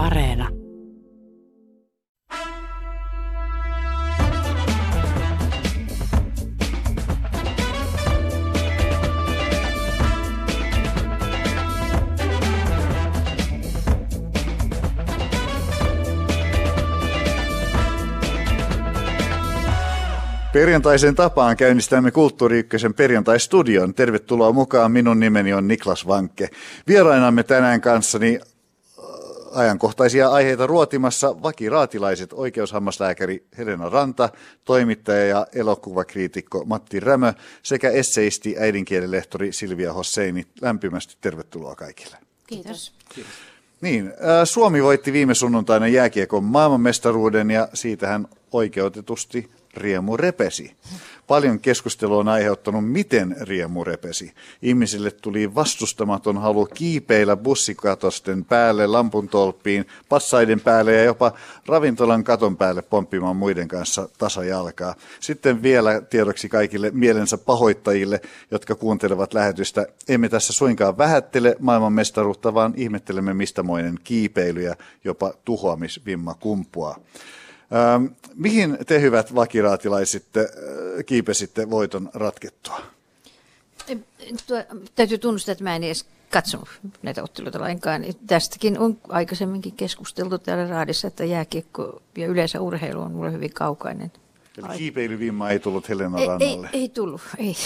Areena. Perjantaisen tapaan käynnistämme Kulttuuri Ykkösen perjantai-studion. Tervetuloa mukaan. Minun nimeni on Niklas Vankke. Vierainamme tänään kanssani ajankohtaisia aiheita ruotimassa vakiraatilaiset oikeushammaslääkäri Helena Ranta, toimittaja ja elokuvakriitikko Matti Rämö sekä esseisti äidinkielilehtori Silvia Hosseini. Lämpimästi tervetuloa kaikille. Kiitos. Kiitos. Niin, äh, Suomi voitti viime sunnuntaina jääkiekon maailmanmestaruuden ja siitähän oikeutetusti riemu repesi. Paljon keskustelua on aiheuttanut, miten riemu repesi. Ihmisille tuli vastustamaton halu kiipeillä bussikatosten päälle, lampun tolppiin, passaiden päälle ja jopa ravintolan katon päälle pomppimaan muiden kanssa tasajalkaa. Sitten vielä tiedoksi kaikille mielensä pahoittajille, jotka kuuntelevat lähetystä. Emme tässä suinkaan vähättele maailmanmestaruutta, vaan ihmettelemme mistämoinen kiipeily ja jopa tuhoamisvimma kumpuaa. Ähm, mihin te hyvät vakiraatilaiset äh, kiipesitte voiton ratkettua? Tuo, täytyy tunnustaa, että mä en edes katsonut näitä otteluita lainkaan. Tästäkin on aikaisemminkin keskusteltu täällä raadissa, että jääkiekko ja yleensä urheilu on mulle hyvin kaukainen. Eli kiipeilyvimma ei tullut Helena ei, Rannalle? Ei, ei tullut, ei.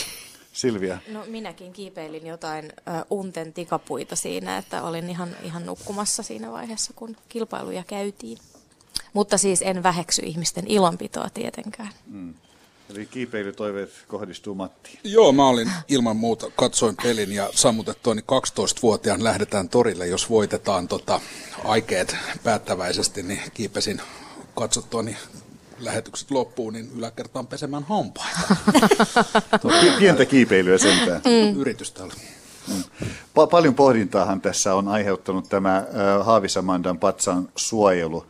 Silvia? No minäkin kiipeilin jotain ö, unten tikapuita siinä, että olin ihan, ihan nukkumassa siinä vaiheessa, kun kilpailuja käytiin. Mutta siis en väheksy ihmisten ilonpitoa tietenkään. Mm. Eli kiipeilytoiveet kohdistuu Mattiin. Joo, mä olin ilman muuta, katsoin pelin ja sammutettua, niin 12-vuotiaan lähdetään torille, jos voitetaan tota, aikeet päättäväisesti, niin kiipesin katsottua, niin lähetykset loppuun, niin yläkertaan pesemään hampaita. Pientä kiipeilyä sentään. Mm. Yritystä oli. Mm. Pa- paljon pohdintaahan tässä on aiheuttanut tämä äh, Haavisamandan patsan suojelu.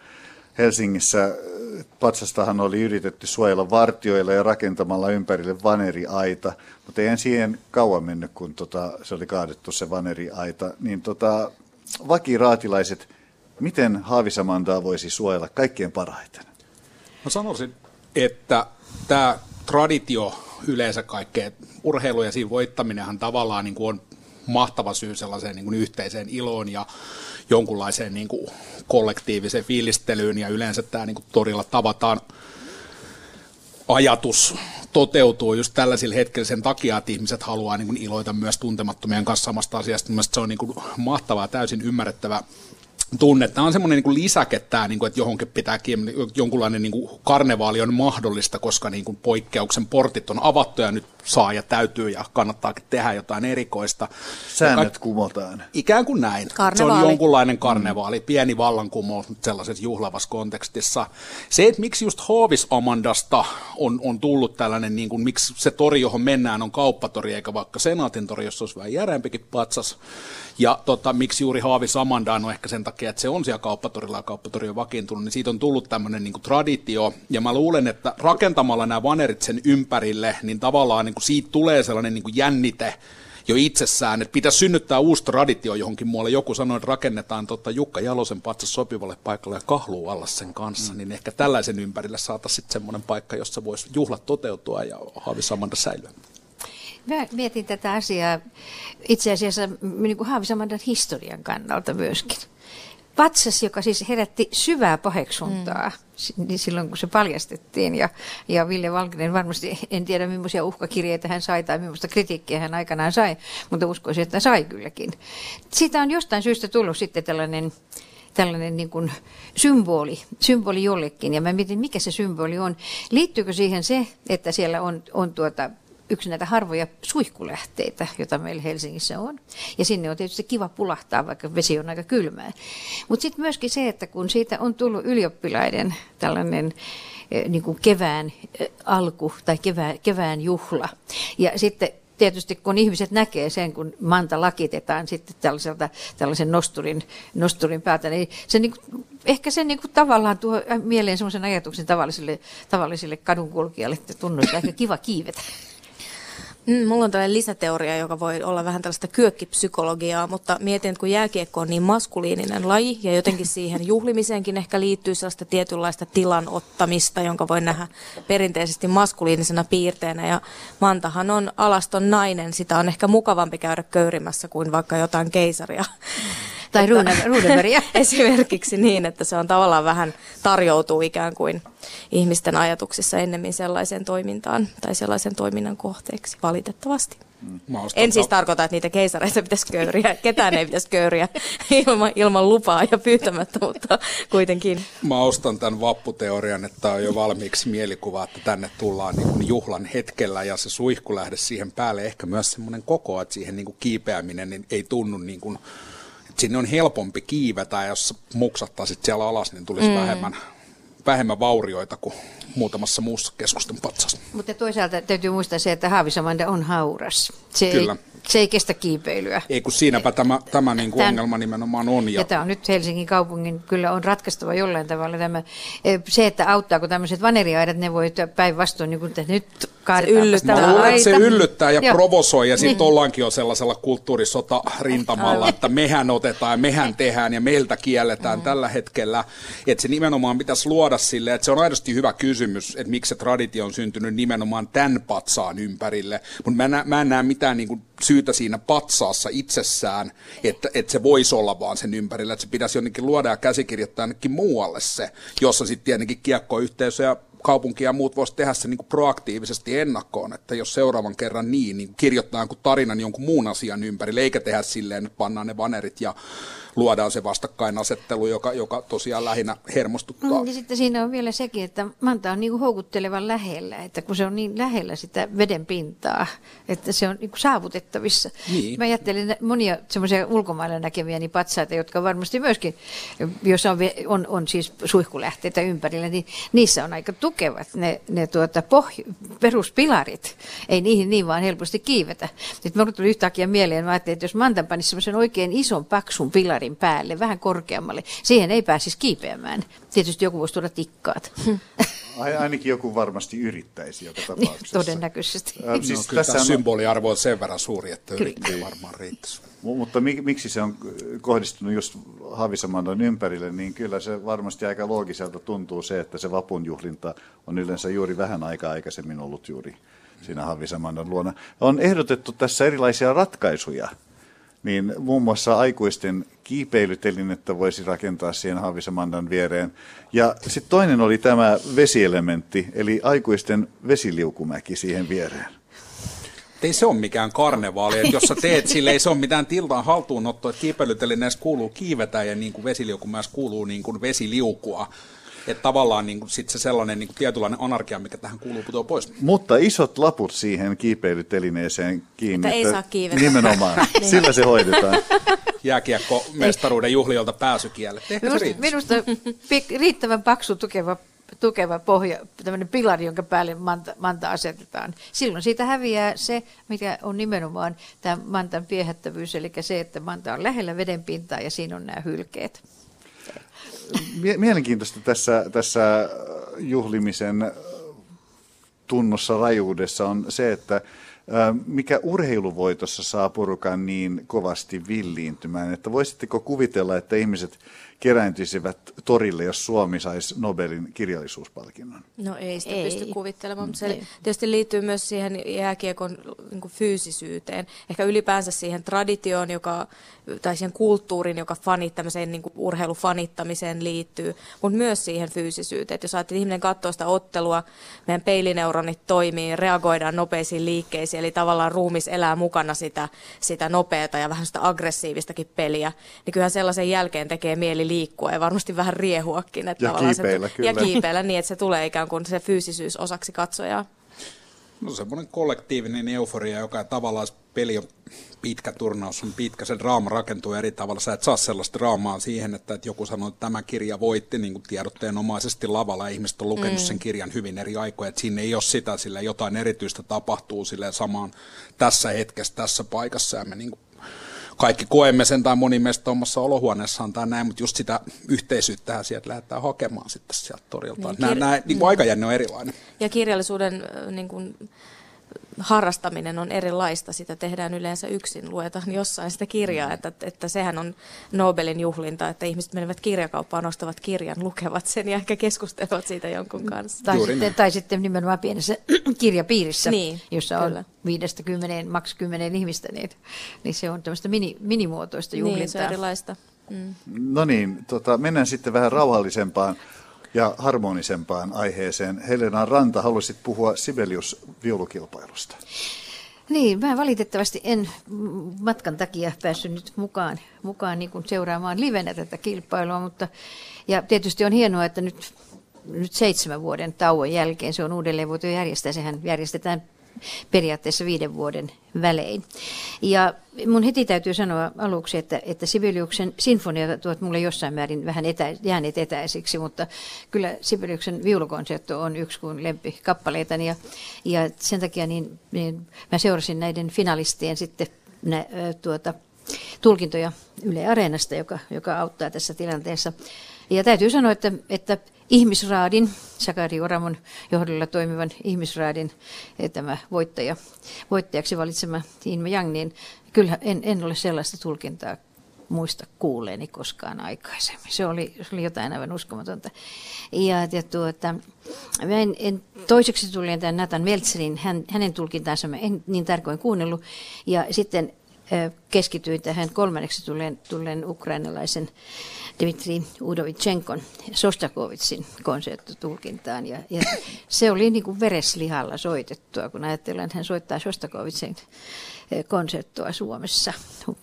Helsingissä äh, patsastahan oli yritetty suojella vartioilla ja rakentamalla ympärille vaneriaita, mutta ei siihen kauan mennyt, kun tota, se oli kaadettu se vaneriaita. Niin tota, vakiraatilaiset, miten Haavisamandaa voisi suojella kaikkien parhaiten? Mä sanoisin, että tämä traditio yleensä kaikkeen urheilu ja siinä voittaminenhan tavallaan niin kuin on mahtava syy sellaiseen niin kuin yhteiseen iloon ja jonkunlaiseen niin kuin kollektiiviseen fiilistelyyn ja yleensä tämä niin kuin torilla tavataan ajatus toteutuu just tällaisilla hetkellä sen takia, että ihmiset haluaa niin kuin iloita myös tuntemattomien kanssa samasta asiasta. Mielestäni se on niin kuin mahtavaa, täysin ymmärrettävä tunne. Tämä on semmoinen niin lisäke, tämä, niin kuin, että johonkin pitää jonkunlainen niin kuin karnevaali on mahdollista, koska niin kuin poikkeuksen portit on avattu ja nyt saa ja täytyy ja kannattaakin tehdä jotain erikoista. Säännöt ka- kumotaan. Ikään kuin näin. Karnevaali. Se on jonkunlainen karnevaali, mm. pieni vallankumous sellaisessa juhlavassa kontekstissa. Se, että miksi just Haavis Amandasta on, on tullut tällainen, niin kuin, miksi se tori, johon mennään, on kauppatori eikä vaikka Senaatin tori, jossa olisi vähän järeempikin patsas. Ja tota, miksi juuri Haavis Amanda on ehkä sen takia, että se on siellä kauppatorilla ja kauppatori on vakiintunut, niin siitä on tullut tämmöinen niin kuin traditio. Ja mä luulen, että rakentamalla nämä vanerit sen ympärille, niin tavallaan niin kuin siitä tulee sellainen niin kuin jännite, jo itsessään, että pitäisi synnyttää uusi traditio johonkin muualle. Joku sanoi, että rakennetaan tota Jukka Jalosen patsas sopivalle paikalle ja kahluu alla sen kanssa, mm. niin ehkä tällaisen ympärille saataisiin sitten semmoinen paikka, jossa voisi juhlat toteutua ja Haavisamanda säilyä. Mä mietin tätä asiaa itse asiassa niin kuin Haavisamandan historian kannalta myöskin. Patsas, joka siis herätti syvää paheksuntaa mm. niin silloin, kun se paljastettiin. Ja, ja Ville Valkinen varmasti, en tiedä millaisia uhkakirjeitä hän sai tai millaista kritiikkiä hän aikanaan sai, mutta uskoisin, että sai kylläkin. Siitä on jostain syystä tullut sitten tällainen tällainen niin kuin symboli, symboli jollekin. Ja mä mietin, mikä se symboli on. Liittyykö siihen se, että siellä on, on tuota yksi näitä harvoja suihkulähteitä, joita meillä Helsingissä on. Ja sinne on tietysti kiva pulahtaa, vaikka vesi on aika kylmää. Mutta sitten myöskin se, että kun siitä on tullut ylioppilaiden tällainen eh, niin kuin kevään eh, alku tai kevään, kevään juhla. Ja sitten tietysti kun ihmiset näkee sen, kun manta lakitetaan sitten tällaiselta, tällaisen nosturin, nosturin päältä, niin se niin kuin, ehkä se niin kuin tavallaan tuo mieleen sellaisen ajatuksen tavallisille, tavallisille kadunkulkijalle, että tunnustaa aika kiva kiivetä. Mm, mulla on tällainen lisäteoria, joka voi olla vähän tällaista kyökkipsykologiaa, mutta mietin, että kun jääkiekko on niin maskuliininen laji ja jotenkin siihen juhlimiseenkin ehkä liittyy sellaista tietynlaista tilan ottamista, jonka voi nähdä perinteisesti maskuliinisena piirteenä. Ja Mantahan on alaston nainen, sitä on ehkä mukavampi käydä köyrimässä kuin vaikka jotain keisaria. Tai Runeberia. Esimerkiksi niin, että se on tavallaan vähän tarjoutuu ikään kuin ihmisten ajatuksissa ennemmin sellaiseen toimintaan tai sellaisen toiminnan kohteeksi, valitettavasti. Mm. En siis tarkoita, että niitä keisareita pitäisi köyriä. Ketään ei pitäisi köyriä ilman, ilman lupaa ja pyytämättä, mutta kuitenkin. Mä ostan tämän vapputeorian, että on jo valmiiksi mielikuva, että tänne tullaan niin kuin juhlan hetkellä ja se suihku lähde siihen päälle. Ehkä myös semmoinen koko, että siihen niin kuin kiipeäminen niin ei tunnu niin kuin sinne on helpompi kiivetä ja jos muksattaisit siellä alas, niin tulisi mm. vähemmän, vähemmän vaurioita kuin muutamassa muussa keskusten patsassa. Mutta toisaalta täytyy muistaa se, että Haavisamanda on hauras. Se Kyllä. Ei, se ei kestä kiipeilyä. Ei kun siinäpä tämä, tämä niin kuin Tän, ongelma nimenomaan on. Ja... ja tämä on nyt Helsingin kaupungin, kyllä on ratkaistava jollain tavalla tämä. E, se, että auttaako tämmöiset vaneriaidat, ne voi päinvastoin, niin kuin, että nyt kaadetaan yllyttää. Luulen, se yllyttää ja Joo. provosoi ja sitten niin. ollaankin jo sellaisella kulttuurisota rintamalla, että mehän otetaan ja mehän tehdään ja meiltä kielletään mm. tällä hetkellä. Että se nimenomaan pitäisi luoda sille, että se on aidosti hyvä kysymys, että miksi se traditio on syntynyt nimenomaan tämän patsaan ympärille. Mutta mä, mä en näe mitään niin kuin syytä siinä patsaassa itsessään, että, että se voisi olla vaan sen ympärillä, että se pitäisi jonnekin luoda ja käsikirjoittaa ainakin muualle se, jossa sitten tietenkin kiekkoyhteisö ja kaupunki ja muut voisi tehdä se niin proaktiivisesti ennakkoon, että jos seuraavan kerran niin, niin kirjoittaa jonkun tarinan jonkun muun asian ympärille, eikä tehdä silleen, että pannaan ne vanerit ja luodaan se vastakkainasettelu, joka, joka tosiaan lähinnä hermostuttaa. Mm, ja sitten siinä on vielä sekin, että Manta on niin houkuttelevan lähellä, että kun se on niin lähellä sitä veden pintaa, että se on niin saavutettavissa. Niin. Mä ajattelen monia semmoisia ulkomailla näkeviä niin patsaita, jotka varmasti myöskin, jos on, on, on siis suihkulähteitä ympärillä, niin niissä on aika tukevat ne, ne tuota pohj- peruspilarit. Ei niihin niin vaan helposti kiivetä. Nyt minulle tuli yhtäkkiä mieleen, mä ajattelin, että jos Mantan panisi semmoisen oikein ison paksun pilarin, pilarin päälle, vähän korkeammalle. Siihen ei pääsisi kiipeämään. Tietysti joku voisi tuoda tikkaat. Ainakin joku varmasti yrittäisi joka tapauksessa. Todennäköisesti. Äh, siis no, kyllä tämä symboliarvo on sen verran suuri, että yrittäjä varmaan riittäisi. Mutta miksi se on kohdistunut just Havisamandan ympärille, niin kyllä se varmasti aika loogiselta tuntuu se, että se vapunjuhlinta on yleensä juuri vähän aikaa aikaisemmin ollut juuri siinä Havisamandan luona. On ehdotettu tässä erilaisia ratkaisuja niin muun muassa aikuisten kiipeilytelinettä voisi rakentaa siihen Haavisamandan viereen. Ja sitten toinen oli tämä vesielementti, eli aikuisten vesiliukumäki siihen viereen. Ei se ole mikään karnevaali, että jos sä teet sille, ei se ole mitään tiltaan haltuunottoa, että kiipeilytelineessä kuuluu kiivetä ja niin kuin vesiliukumäessä kuuluu niin kuin vesiliukua. Että tavallaan niin kuin sit se sellainen niin kuin tietynlainen anarkia, mikä tähän kuuluu, putoaa pois. Mutta isot laput siihen kiipeilytelineeseen kiinni. Että ei saa kiivetä. Nimenomaan. niin. Sillä se hoidetaan. Jääkiekko mestaruuden juhliolta pääsykielle. Minusta, minusta riittävän paksu tukeva tukeva pohja, tämmöinen pilari, jonka päälle manta, manta asetetaan. Silloin siitä häviää se, mikä on nimenomaan tämä mantan piehättävyys, eli se, että manta on lähellä vedenpintaa ja siinä on nämä hylkeet mielenkiintoista tässä, tässä juhlimisen tunnossa rajuudessa on se, että mikä urheiluvoitossa saa porukan niin kovasti villiintymään, että voisitteko kuvitella, että ihmiset kerääntyisivät torille, jos Suomi saisi Nobelin kirjallisuuspalkinnon? No ei sitä ei. pysty kuvittelemaan, mutta se ei. tietysti liittyy myös siihen jääkiekon niin fyysisyyteen, ehkä ylipäänsä siihen traditioon, joka, tai siihen kulttuuriin, joka fanit, tämmöiseen niin urheilufanittamiseen liittyy, mutta myös siihen fyysisyyteen. Että jos ajattelee, ihminen katsoo sitä ottelua, meidän peilineuronit toimii, reagoidaan nopeisiin liikkeisiin, eli tavallaan ruumis elää mukana sitä, sitä nopeata ja vähän sitä aggressiivistakin peliä, niin kyllähän sellaisen jälkeen tekee mieli liikkua ja varmasti vähän riehuakin. Että ja kiipeillä, se, kyllä. Ja kiipeillä niin, että se tulee ikään kuin se fyysisyys osaksi katsojaa. No semmoinen kollektiivinen euforia, joka tavallaan peli on pitkä turnaus, on pitkä, se draama rakentuu eri tavalla. Sä et saa sellaista draamaa siihen, että, että joku sanoo, että tämä kirja voitti niin kuin tiedotteenomaisesti lavalla, ja ihmiset on lukenut mm. sen kirjan hyvin eri aikoja, että siinä ei ole sitä, sillä jotain erityistä tapahtuu sille samaan tässä hetkessä, tässä paikassa, ja me niin kuin kaikki koemme sen tai moni meistä omassa olohuoneessaan tai näin, mutta just sitä yhteisyyttä sieltä lähdetään hakemaan sitten sieltä torilta. Niin, kir- nämä, nämä, niin kuin aikajänne on erilainen. Ja kirjallisuuden niin kuin, harrastaminen on erilaista. Sitä tehdään yleensä yksin. Luetaan jossain sitä kirjaa, että, että sehän on Nobelin juhlinta, että ihmiset menevät kirjakauppaan, ostavat kirjan, lukevat sen ja ehkä keskustelevat siitä jonkun kanssa. Tai, sitten, tai sitten nimenomaan pienessä kirjapiirissä, niin, jossa kyllä. on viidestä kymmeneen, maks kymmeneen ihmistä, niin, niin se on tämmöistä mini, minimuotoista juhlintaa. Niin, se on erilaista. Mm. No niin, tota, mennään sitten vähän rauhallisempaan ja harmonisempaan aiheeseen. Helena Ranta, haluaisit puhua Sibelius-viulukilpailusta. Niin, mä valitettavasti en matkan takia päässyt nyt mukaan, mukaan niin kuin seuraamaan livenä tätä kilpailua, mutta ja tietysti on hienoa, että nyt, nyt seitsemän vuoden tauon jälkeen se on uudelleen voitu järjestää. Sehän järjestetään periaatteessa viiden vuoden välein. Ja mun heti täytyy sanoa aluksi, että, että Sibeliuksen sinfonia tuot mulle jossain määrin vähän etä, jääneet etäisiksi, mutta kyllä Sibeliuksen viulukonsertto on yksi kuin lempikappaleitani ja, ja sen takia niin, niin mä seurasin näiden finalistien sitten nä, tuota, tulkintoja Yle Areenasta, joka, joka auttaa tässä tilanteessa. Ja täytyy sanoa, että, että ihmisraadin, Sakari Oramon johdolla toimivan ihmisraadin eh, tämä voittaja, voittajaksi valitsema Inma Yang, niin kyllä en, en ole sellaista tulkintaa muista kuuleeni koskaan aikaisemmin. Se oli, se oli jotain aivan uskomatonta. Ja, ja tuota, mä en, en, toiseksi tulin tämän Nathan Meltzerin, hän, hänen tulkintaansa mä en niin tarkoin kuunnellut. Ja sitten keskityin tähän kolmanneksi tulleen, tulleen ukrainalaisen Dmitri Udovichenkon Sostakovitsin konserttotulkintaan. Ja, ja se oli niin kuin vereslihalla soitettua, kun ajatellaan, että hän soittaa Sostakovitsin konserttoa Suomessa,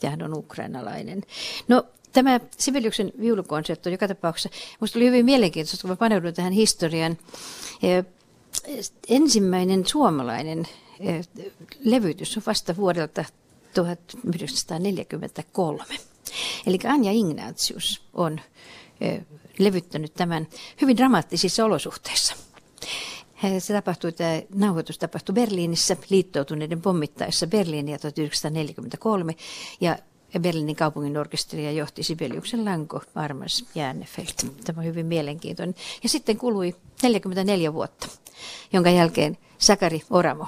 ja hän on ukrainalainen. No, tämä Sibeliuksen viulukonsertto joka tapauksessa, minusta oli hyvin mielenkiintoista, kun mä paneudun tähän historian. Ensimmäinen suomalainen levytys on vasta vuodelta 1943. Eli Anja Ignatius on levyttänyt tämän hyvin dramaattisissa olosuhteissa. Se tapahtui, tämä nauhoitus tapahtui Berliinissä liittoutuneiden pommittaessa Berliiniä 1943 ja Berliinin kaupungin orkesteria johti Sibeliuksen lanko Armas Jäänefelt. Tämä on hyvin mielenkiintoinen. Ja sitten kului 44 vuotta, jonka jälkeen Sakari Oramo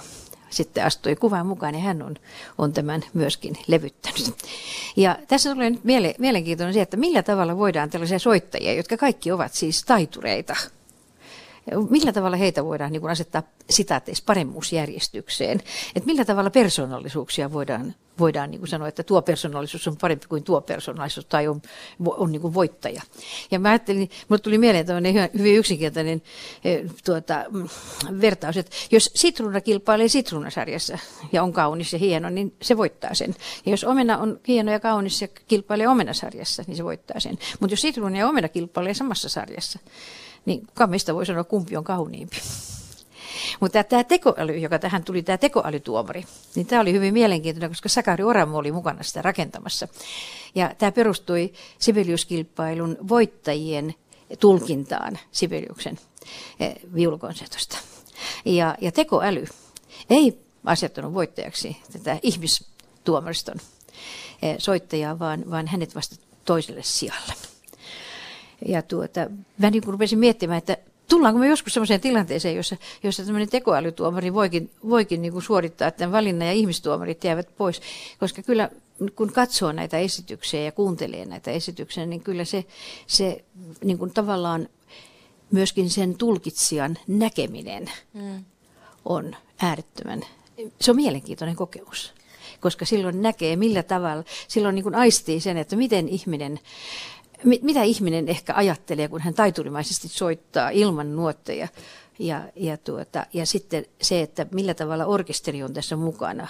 sitten astui kuvaan mukaan ja hän on, on tämän myöskin levyttänyt. Ja tässä tulee nyt miele, mielenkiintoinen se, että millä tavalla voidaan tällaisia soittajia, jotka kaikki ovat siis taitureita, millä tavalla heitä voidaan niin asettaa sitaateissa paremmuusjärjestykseen, että millä tavalla persoonallisuuksia voidaan, voidaan niin sanoa, että tuo persoonallisuus on parempi kuin tuo persoonallisuus tai on, on niin kuin voittaja. Ja mä ajattelin, mulle tuli mieleen tämmöinen hyvin yksinkertainen eh, tuota, mm, vertaus, että jos sitruuna kilpailee sitruunasarjassa ja on kaunis ja hieno, niin se voittaa sen. Ja jos omena on hieno ja kaunis ja kilpailee omenasarjassa, niin se voittaa sen. Mutta jos sitruuna ja omena kilpailee samassa sarjassa, niin kuka meistä voi sanoa, kumpi on kauniimpi. Mutta tämä tekoäly, joka tähän tuli, tämä tekoälytuomari, niin tämä oli hyvin mielenkiintoinen, koska Sakari Oramo oli mukana sitä rakentamassa. Ja tämä perustui Sibeliuskilpailun voittajien tulkintaan Sibeliuksen eh, viulukonsertosta. Ja, ja tekoäly ei asettanut voittajaksi tätä ihmistuomariston eh, soittajaa, vaan, vaan hänet vasta toiselle sijalle. Ja tuota, mä niin rupesin miettimään, että tullaanko me joskus sellaiseen tilanteeseen, jossa, jossa tämmöinen tekoälytuomari voikin, voikin niin kuin suorittaa tämän valinnan ja ihmistuomarit jäävät pois. Koska kyllä kun katsoo näitä esityksiä ja kuuntelee näitä esityksiä, niin kyllä se, se niin kuin tavallaan myöskin sen tulkitsijan näkeminen mm. on äärettömän, se on mielenkiintoinen kokemus koska silloin näkee millä tavalla, silloin niin kuin aistii sen, että miten ihminen mitä ihminen ehkä ajattelee, kun hän taiturimaisesti soittaa ilman nuotteja. Ja, ja, tuota, ja sitten se, että millä tavalla orkesteri on tässä mukana.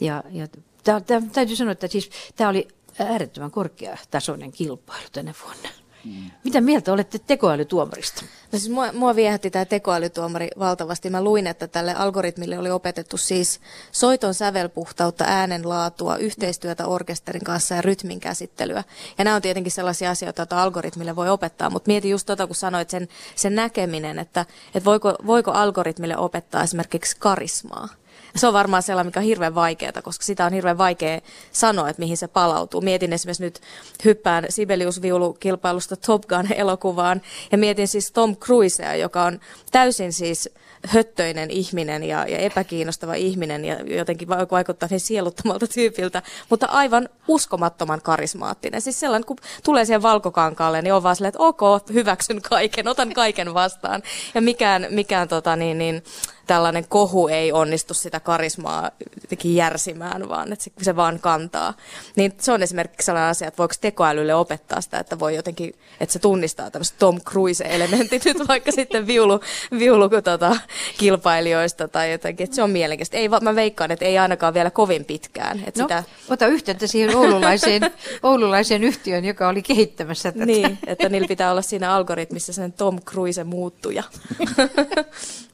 Ja, ja tää, tää, täytyy sanoa, että siis tämä oli äärettömän korkeatasoinen kilpailu tänä vuonna. Mm. Mitä mieltä olette tekoälytuomarista? No siis mua, mua viehätti tämä tekoälytuomari valtavasti. Mä luin, että tälle algoritmille oli opetettu siis soiton sävelpuhtautta, äänenlaatua, yhteistyötä orkesterin kanssa ja rytmin käsittelyä. Ja nämä on tietenkin sellaisia asioita, joita algoritmille voi opettaa, mutta mieti just tota, kun sanoit sen, sen näkeminen, että, että voiko, voiko algoritmille opettaa esimerkiksi karismaa Se on varmaan sellainen, mikä on hirveän vaikeaa, koska sitä on hirveän vaikea sanoa, että mihin se palautuu. Mietin esimerkiksi nyt hyppään Sibelius-viulukilpailusta Top Gun-elokuvaan ja mietin siis Tom Cruisea, joka on täysin siis höttöinen ihminen ja, ja epäkiinnostava ihminen ja jotenkin vaikuttaa niin sieluttomalta tyypiltä, mutta aivan uskomattoman karismaattinen. Siis sellainen, kun tulee siihen valkokankaalle, niin on vaan silleen, että ok, hyväksyn kaiken, otan kaiken vastaan. Ja mikään, mikään tota, niin, niin, tällainen kohu ei onnistu sitä karismaa jotenkin järsimään, vaan että se, se vaan kantaa. Niin se on esimerkiksi sellainen asia, että voiko tekoälylle opettaa sitä, että voi jotenkin, että se tunnistaa tämmöiset Tom Cruise-elementit nyt vaikka sitten viulu, viulu tota, kilpailijoista tai jotenkin, että se on mielenkiintoista. Ei, mä veikkaan, että ei ainakaan vielä kovin pitkään. Että no, sitä... ota yhteyttä siihen oululaiseen, oululaiseen yhtiön, joka oli kehittämässä tätä. Niin, että niillä pitää olla siinä algoritmissa sen Tom Cruise muuttuja.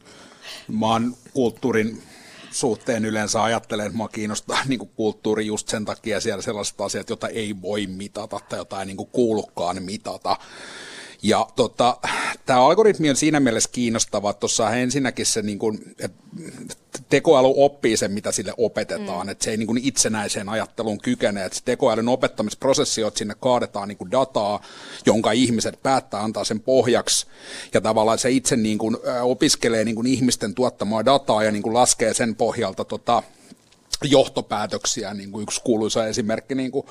Mä oon kulttuurin suhteen yleensä ajattelen, että mua kiinnostaa niin kuin kulttuuri just sen takia siellä sellaiset asiat, joita ei voi mitata tai jotain ei niin kuin kuulukaan mitata. Ja tota, tämä algoritmi on siinä mielessä kiinnostava, että tuossa ensinnäkin se, niin kuin, että tekoäly oppii sen, mitä sille opetetaan, mm. että se ei niin kuin itsenäiseen ajatteluun kykene, että se tekoälyn opettamisprosessi, että sinne kaadetaan niin kuin dataa, jonka ihmiset päättää antaa sen pohjaksi, ja tavallaan se itse niin kuin, opiskelee niin kuin ihmisten tuottamaa dataa ja niin kuin laskee sen pohjalta tota, johtopäätöksiä. Niin kuin yksi kuuluisa esimerkki niin kuin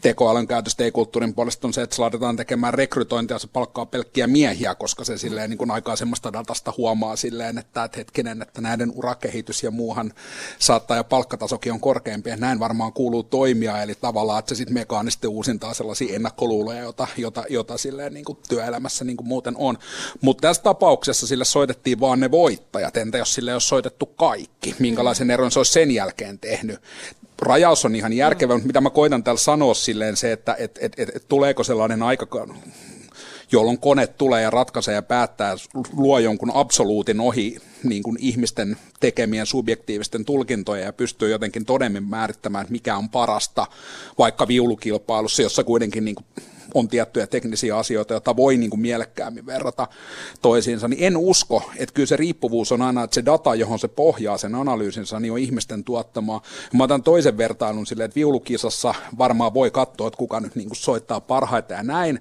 tekoälyn käytöstä ei-kulttuurin puolesta on se, että se laitetaan tekemään rekrytointia, se palkkaa pelkkiä miehiä, koska se silleen niin kuin aikaisemmasta datasta huomaa silleen, että, että hetkinen, että näiden urakehitys ja muuhan saattaa ja palkkatasokin on korkeampi, ja näin varmaan kuuluu toimia, eli tavallaan, että se sitten mekaanisesti uusintaa sellaisia ennakkoluuloja, jota, jota, jota silleen niin kuin työelämässä niin kuin muuten on. Mutta tässä tapauksessa sille soitettiin vaan ne voittajat, entä jos sille ei ole soitettu kaikki, minkälaisen eron se olisi sen jälkeen tehnyt. Rajaus on ihan järkevä, mutta mitä mä koitan täällä sanoa silleen se, että et, et, et, et tuleeko sellainen aika, jolloin kone tulee ja ratkaisee ja päättää, luo jonkun absoluutin ohi niin kuin ihmisten tekemien subjektiivisten tulkintoja ja pystyy jotenkin todemmin määrittämään, mikä on parasta, vaikka viulukilpailussa, jossa kuitenkin niin kuin on tiettyjä teknisiä asioita, joita voi niin kuin mielekkäämmin verrata toisiinsa, niin en usko, että kyllä se riippuvuus on aina, että se data, johon se pohjaa sen analyysinsä, niin on ihmisten tuottamaa. Mä otan toisen vertailun silleen, että viulukisassa varmaan voi katsoa, että kuka nyt niin kuin soittaa parhaita ja näin,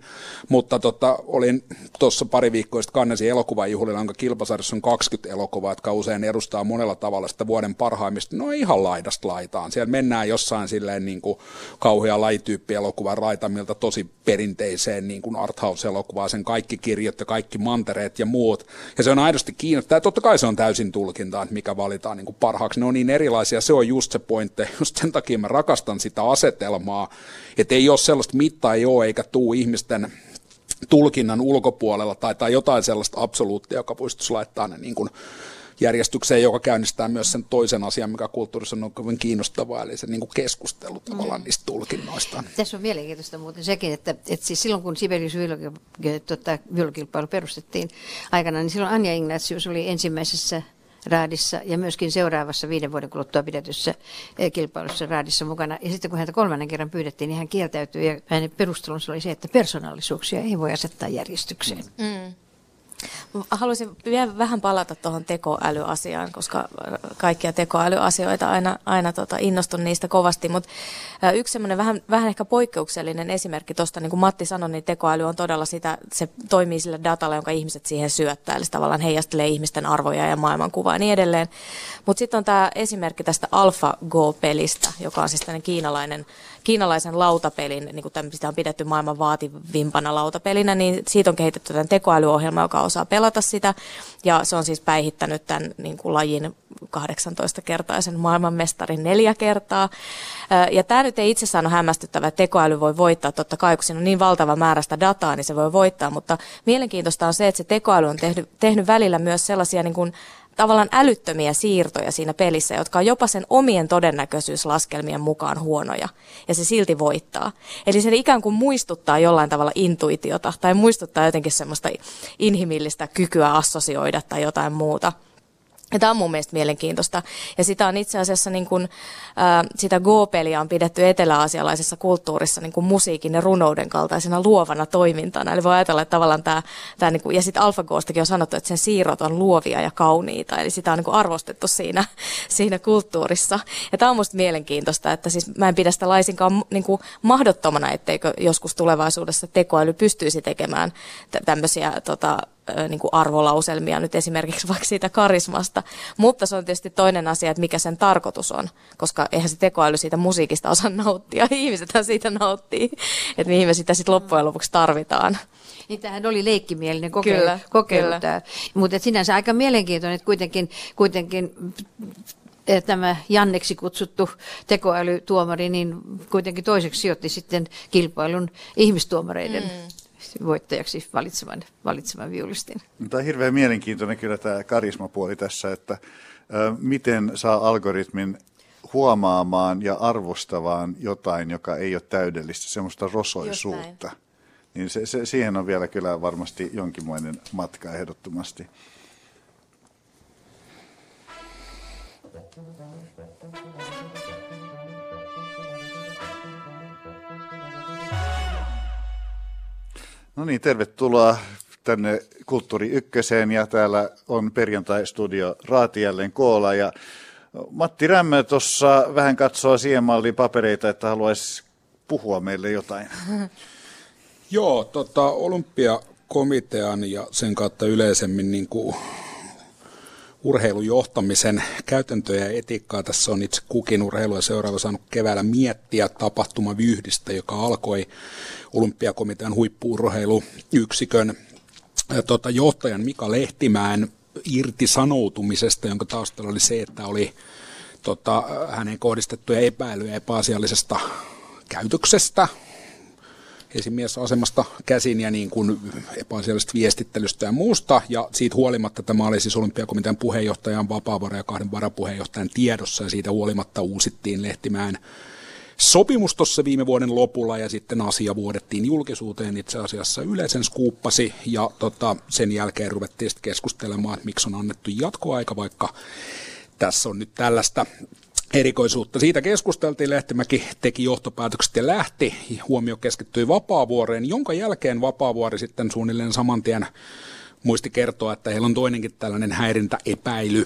mutta tota, olin tuossa pari viikkoa sitten elokuvajuhlilla, jonka kilpasarjassa on 20 elokuvaa, jotka usein edustaa monella tavalla sitä vuoden parhaimmista, no ihan laidasta laitaan. Siellä mennään jossain silleen niin kuin kauhea lajityyppi elokuvan raitamilta tosi perinteiseen niin kuin arthouse-elokuvaan, sen kaikki kirjat ja kaikki mantereet ja muut. Ja se on aidosti kiinnostavaa. Totta kai se on täysin tulkintaa, että mikä valitaan niin kuin parhaaksi. Ne on niin erilaisia, se on just se pointti. Just sen takia mä rakastan sitä asetelmaa, että ei ole sellaista mittaa, ei ole eikä tuu ihmisten tulkinnan ulkopuolella tai, tai jotain sellaista absoluuttia, joka pystyisi laittaa ne niin kuin järjestykseen, joka käynnistää myös sen toisen asian, mikä kulttuurissa on kovin kiinnostavaa, eli se niin kuin keskustelu tavallaan mm. niistä tulkinnoista. Tässä on mielenkiintoista muuten sekin, että, että siis silloin kun Sibelius tota, viulukilpailu perustettiin aikana, niin silloin Anja Ignatius oli ensimmäisessä raadissa ja myöskin seuraavassa viiden vuoden kuluttua pidetyssä eh, kilpailussa raadissa mukana. Ja sitten kun häntä kolmannen kerran pyydettiin, niin hän kieltäytyi ja hänen perustelunsa oli se, että persoonallisuuksia ei voi asettaa järjestykseen. Mm. Haluaisin vielä vähän palata tuohon tekoälyasiaan, koska kaikkia tekoälyasioita aina, aina tota, innostun niistä kovasti, mutta yksi semmoinen vähän, vähän ehkä poikkeuksellinen esimerkki tuosta, niin kuin Matti sanoi, niin tekoäly on todella sitä, se toimii sillä datalla, jonka ihmiset siihen syöttää, eli se tavallaan heijastelee ihmisten arvoja ja maailmankuvaa ja niin edelleen. Mutta sitten on tämä esimerkki tästä AlphaGo-pelistä, joka on siis tämmöinen kiinalainen kiinalaisen lautapelin, niin kuin sitä on pidetty maailman vaativimpana lautapelinä, niin siitä on kehitetty tämän tekoälyohjelma, joka osaa pelata sitä. Ja se on siis päihittänyt tämän niin kuin lajin 18-kertaisen maailmanmestarin neljä kertaa. Ja tämä nyt ei itsessään ole hämmästyttävä, että tekoäly voi voittaa. Totta kai, kun siinä on niin valtava määrä sitä dataa, niin se voi voittaa. Mutta mielenkiintoista on se, että se tekoäly on tehnyt, tehnyt välillä myös sellaisia niin kuin tavallaan älyttömiä siirtoja siinä pelissä, jotka on jopa sen omien todennäköisyyslaskelmien mukaan huonoja, ja se silti voittaa. Eli se ikään kuin muistuttaa jollain tavalla intuitiota, tai muistuttaa jotenkin semmoista inhimillistä kykyä assosioida tai jotain muuta. Ja tämä on mun mielestä mielenkiintoista. Ja sitä on itse asiassa, niin kuin, äh, sitä Go-peliä on pidetty eteläasialaisessa kulttuurissa niin kuin musiikin ja runouden kaltaisena luovana toimintana. Eli voi ajatella, että tavallaan tämä, tämä niin kuin, ja sitten AlphaGostakin on sanottu, että sen siirrot on luovia ja kauniita. Eli sitä on niin kuin arvostettu siinä, siinä kulttuurissa. Ja tämä on musta mielenkiintoista, että siis mä en pidä sitä laisinkaan niin kuin mahdottomana, etteikö joskus tulevaisuudessa tekoäly pystyisi tekemään tämmöisiä tota, niin kuin arvolauselmia nyt esimerkiksi vaikka siitä karismasta. Mutta se on tietysti toinen asia, että mikä sen tarkoitus on, koska eihän se tekoäly siitä musiikista osaa nauttia. Ihmisethän siitä nauttii, että mihin me sitä sitten loppujen lopuksi tarvitaan. Niin tämähän oli leikkimielinen kokeilu, kyllä, kokeilu kyllä. Tämä. Mutta sinänsä aika mielenkiintoinen, että kuitenkin, kuitenkin tämä Janneksi kutsuttu tekoälytuomari, niin kuitenkin toiseksi sijoitti sitten kilpailun ihmistuomareiden mm voittajaksi valitsevan, valitsevan viulistin. Tämä on hirveän mielenkiintoinen kyllä tämä karismapuoli tässä, että miten saa algoritmin huomaamaan ja arvostavaan jotain, joka ei ole täydellistä, semmoista rosoisuutta. Niin se, se, siihen on vielä kyllä varmasti jonkinmoinen matka ehdottomasti. No niin, tervetuloa tänne Kulttuuri Ykköseen ja täällä on perjantai-studio Raati jälleen koolla ja Matti Rämmö tuossa vähän katsoo siihen malliin papereita, että haluaisi puhua meille jotain. Joo, tota, olympiakomitean ja sen kautta yleisemmin niin kuin urheilujohtamisen käytäntöjä ja etiikkaa. Tässä on itse kukin urheilu ja seuraava saanut keväällä miettiä tapahtumavyhdistä, joka alkoi olympiakomitean huippuurheiluyksikön tota, johtajan Mika Lehtimäen irtisanoutumisesta, jonka taustalla oli se, että oli tota, hänen kohdistettuja epäilyjä epäasiallisesta käytöksestä esimiesasemasta käsin ja niin kuin epäasiallisesta viestittelystä ja muusta. Ja siitä huolimatta tämä oli siis olympiakomitean puheenjohtajan Vapaavuoren ja kahden varapuheenjohtajan tiedossa ja siitä huolimatta uusittiin Lehtimään sopimus tuossa viime vuoden lopulla ja sitten asia vuodettiin julkisuuteen itse asiassa yleisen skuuppasi ja tota, sen jälkeen ruvettiin sitten keskustelemaan, että miksi on annettu jatkoaika, vaikka tässä on nyt tällaista erikoisuutta. Siitä keskusteltiin, Lehtimäki teki johtopäätökset ja lähti. Huomio keskittyi Vapaavuoreen, jonka jälkeen Vapaavuori sitten suunnilleen saman tien muisti kertoa, että heillä on toinenkin tällainen häirintäepäily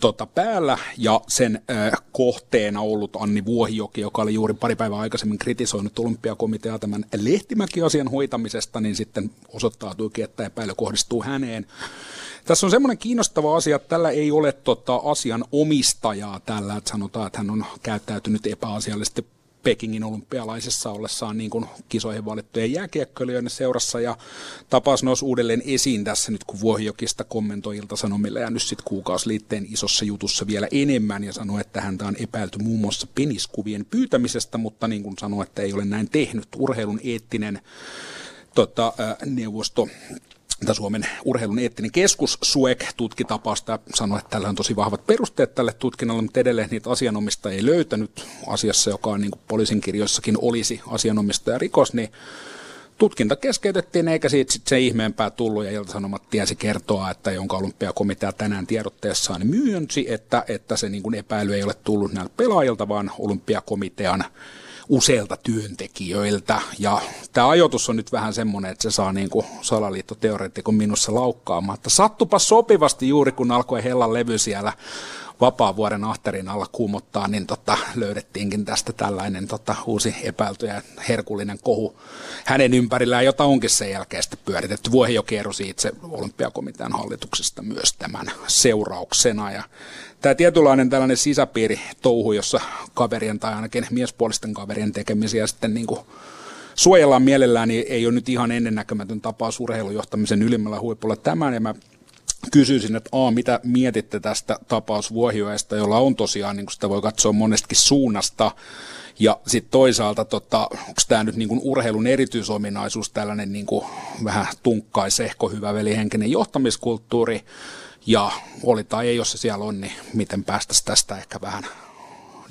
tota, päällä ja sen äh, kohteena ollut Anni Vuohijoki, joka oli juuri pari päivää aikaisemmin kritisoinut olympiakomitea tämän Lehtimäki-asian hoitamisesta, niin sitten osoittautuikin, että epäily kohdistuu häneen. Tässä on semmoinen kiinnostava asia, että tällä ei ole tota, asian omistajaa tällä, että sanotaan, että hän on käyttäytynyt epäasiallisesti Pekingin olympialaisessa ollessaan niin kuin kisoihin valittujen jääkiekkoilijoiden seurassa ja tapaus nousi uudelleen esiin tässä nyt, kun Vuohijokista kommentoi Ilta-Sanomille ja nyt sitten kuukausliitteen isossa jutussa vielä enemmän ja sanoi, että häntä on epäilty muun muassa peniskuvien pyytämisestä, mutta niin kuin sanoi, että ei ole näin tehnyt. Urheilun eettinen tota, neuvosto Tämä Suomen urheilun eettinen keskus SUEK tutki tapausta ja sanoi, että tällä on tosi vahvat perusteet tälle tutkinnalle, mutta edelleen niitä asianomista ei löytänyt. Asiassa, joka on niin kuin poliisin kirjoissakin olisi asianomistaja rikos, niin tutkinta keskeytettiin eikä siitä sitten se ihmeempää tullut. Ja Ilta-Sanomat tiesi kertoa, että jonka olympiakomitea tänään tiedotteessaan myönsi, että, että se niin kuin epäily ei ole tullut näiltä pelaajilta, vaan olympiakomitean useilta työntekijöiltä. Ja tämä ajoitus on nyt vähän semmoinen, että se saa niin kuin salaliittoteoreetikon minussa laukkaamaan. Että sattupa sopivasti juuri kun alkoi Hellan levy siellä vapaa-vuoden ahterin alla kuumottaa, niin tota, löydettiinkin tästä tällainen tota, uusi epäilty ja herkullinen kohu hänen ympärillään, jota onkin sen jälkeen sitten pyöritetty. Vuohijoki erosi itse olympiakomitean hallituksesta myös tämän seurauksena. Ja tämä tietynlainen tällainen sisäpiiri touhu, jossa kaverien tai ainakin miespuolisten kaverien tekemisiä sitten niin kuin suojellaan mielellään, niin ei ole nyt ihan ennennäkemätön tapaus urheilujohtamisen ylimmällä huipulla tämän. Ja mä kysyisin, että A, mitä mietitte tästä tapaus Vuohioesta, jolla on tosiaan, niin sitä voi katsoa monestakin suunnasta, ja sitten toisaalta, tota, onko tämä nyt niin urheilun erityisominaisuus, tällainen niin vähän tunkkaisehko, hyvä velihenkinen johtamiskulttuuri, ja oli tai ei, jos se siellä on, niin miten päästäisiin tästä ehkä vähän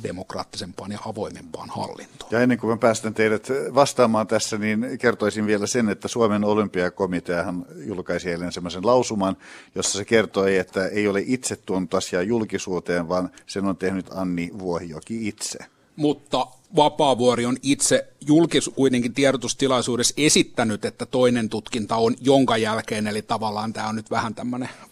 demokraattisempaan ja avoimempaan hallintoon. Ja ennen kuin mä päästän teidät vastaamaan tässä, niin kertoisin vielä sen, että Suomen olympiakomiteahan julkaisi eilen semmoisen lausuman, jossa se kertoi, että ei ole itse tuonut asiaa julkisuuteen, vaan sen on tehnyt Anni Vuohijoki itse. Mutta Vapaavuori on itse julkis kuitenkin tiedotustilaisuudessa esittänyt, että toinen tutkinta on jonka jälkeen, eli tavallaan tämä on nyt vähän tämmöinen 50-60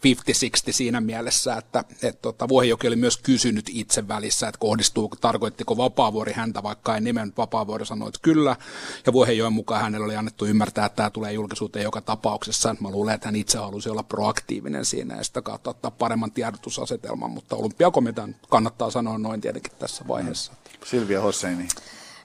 siinä mielessä, että et, tota, Vuohijoki oli myös kysynyt itse välissä, että kohdistuu, tarkoittiko Vapaavuori häntä, vaikka ei nimen Vapaavuori sanoi, että kyllä, ja Vuohijoen mukaan hänelle oli annettu ymmärtää, että tämä tulee julkisuuteen joka tapauksessa, mä luulen, että hän itse halusi olla proaktiivinen siinä ja sitä kautta ottaa paremman tiedotusasetelman, mutta olympiakomitean kannattaa sanoa noin tietenkin tässä vaiheessa. Silvia Hosseini.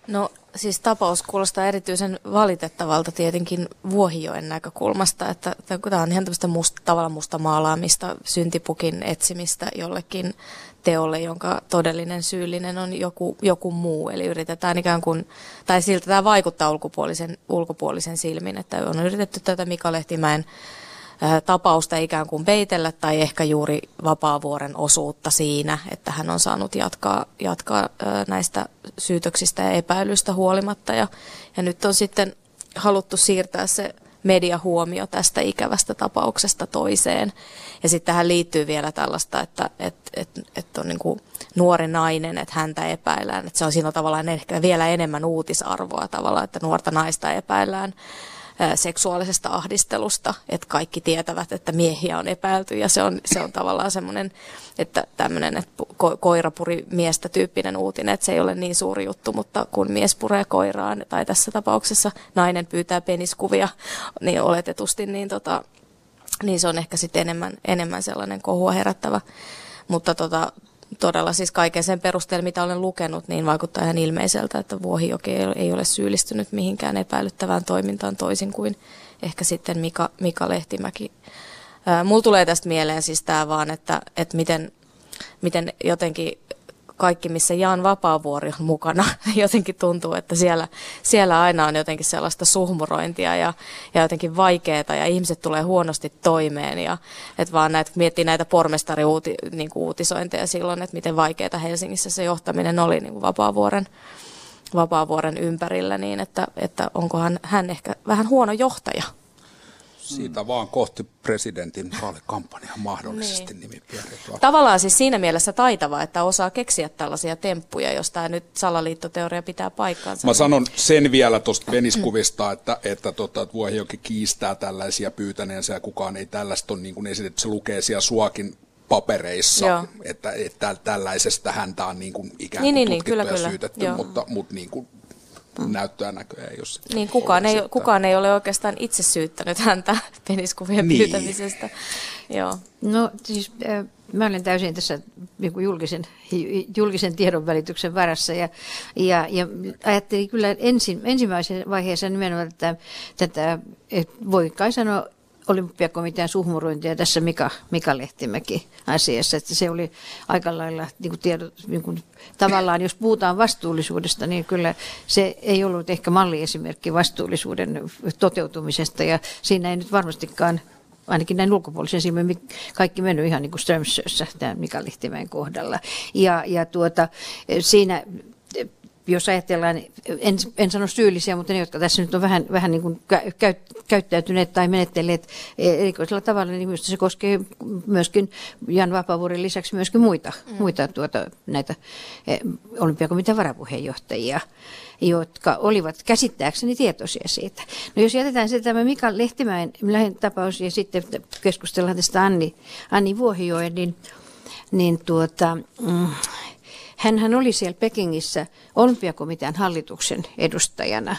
No siis tapaus kuulostaa erityisen valitettavalta tietenkin Vuohijoen näkökulmasta, että tämä on ihan tämmöistä musta, tavalla musta maalaamista, syntipukin etsimistä jollekin teolle, jonka todellinen syyllinen on joku, joku muu. Eli yritetään ikään kuin, tai siltä tämä vaikuttaa ulkopuolisen, ulkopuolisen silmin, että on yritetty tätä Mika Lehtimäen tapausta ikään kuin peitellä tai ehkä juuri Vapaavuoren osuutta siinä, että hän on saanut jatkaa, jatkaa näistä syytöksistä ja epäilystä huolimatta. Ja, ja nyt on sitten haluttu siirtää se mediahuomio tästä ikävästä tapauksesta toiseen. Ja sitten tähän liittyy vielä tällaista, että et, et, et on niin kuin nuori nainen, että häntä epäillään. Että se on siinä tavallaan ehkä vielä enemmän uutisarvoa tavallaan, että nuorta naista epäillään seksuaalisesta ahdistelusta, että kaikki tietävät, että miehiä on epäilty ja se on, se on tavallaan semmoinen, että tämmöinen, että ko- koira puri miestä tyyppinen uutinen, että se ei ole niin suuri juttu, mutta kun mies puree koiraan tai tässä tapauksessa nainen pyytää peniskuvia, niin oletetusti, niin, tota, niin se on ehkä sitten enemmän, enemmän sellainen kohua herättävä. Mutta tota, todella siis kaiken sen perusteella, mitä olen lukenut, niin vaikuttaa ihan ilmeiseltä, että Vuohijoki ei ole syyllistynyt mihinkään epäilyttävään toimintaan toisin kuin ehkä sitten Mika, Mika Lehtimäki. Mulla tulee tästä mieleen siis tämä vaan, että, että miten, miten jotenkin kaikki, missä Jan Vapaavuori on mukana, jotenkin tuntuu, että siellä, siellä aina on jotenkin sellaista suhmurointia ja, ja jotenkin vaikeaa ja ihmiset tulee huonosti toimeen. Ja, että vaan näitä, miettii näitä pormestariuutisointeja niin silloin, että miten vaikeaa Helsingissä se johtaminen oli niin kuin Vapaavuoren, Vapaavuoren ympärillä, niin että, että onkohan hän ehkä vähän huono johtaja siitä vaan kohti presidentin vaalikampanjaa mahdollisesti niin. nimi Tavallaan siis siinä mielessä taitava, että osaa keksiä tällaisia temppuja, jos tämä nyt salaliittoteoria pitää paikkaansa. Mä sanon sen vielä tuosta peniskuvista, että, että, tota, että Vuohijoki kiistää tällaisia pyytäneensä ja kukaan ei tällaista ole niin kuin esitetty. Se lukee siellä suakin papereissa, Joo. että, että tällaisesta häntä on niin kuin ikään kuin niin, niin, tutkittu niin, kyllä, ja syytetty, kyllä. mutta, mutta niin kuin mm. näyttöä näköjään ei ole Niin, kukaan ei, kukaan ei ole oikeastaan itse syyttänyt häntä peniskuvien niin. pyytämisestä. Joo. No siis äh, mä olen täysin tässä niin julkisen, julkisen tiedon välityksen varassa ja, ja, ja ajattelin kyllä ensin, ensimmäisen vaiheessa nimenomaan että tätä, että voi kai sanoa olympiakomitean suhmurointia tässä Mika, Mika Lehtimäki asiassa, että se oli aika lailla niin kuin tiedot, niin kuin, tavallaan, jos puhutaan vastuullisuudesta, niin kyllä se ei ollut ehkä malliesimerkki vastuullisuuden toteutumisesta ja siinä ei nyt varmastikaan ainakin näin ulkopuolisen silmin kaikki mennyt ihan niin kuin Strömsössä tämä Mika Lehtimäen kohdalla. Ja, ja tuota, siinä jos ajatellaan, en, en sano syyllisiä, mutta ne, jotka tässä nyt on vähän, vähän niin kuin käy, käyttäytyneet tai menetteleet erikoisella tavalla, niin minusta se koskee myöskin Jan Vapaavuoren lisäksi myöskin muita, mm. muita tuota, näitä e, olympiakomitean varapuheenjohtajia jotka olivat käsittääkseni tietoisia siitä. No jos jätetään se tämä Mika Lehtimäen tapaus ja sitten keskustellaan tästä Anni, Anni Vuohijoen, niin, niin tuota, mm, Hänhän oli siellä Pekingissä olympiakomitean hallituksen edustajana,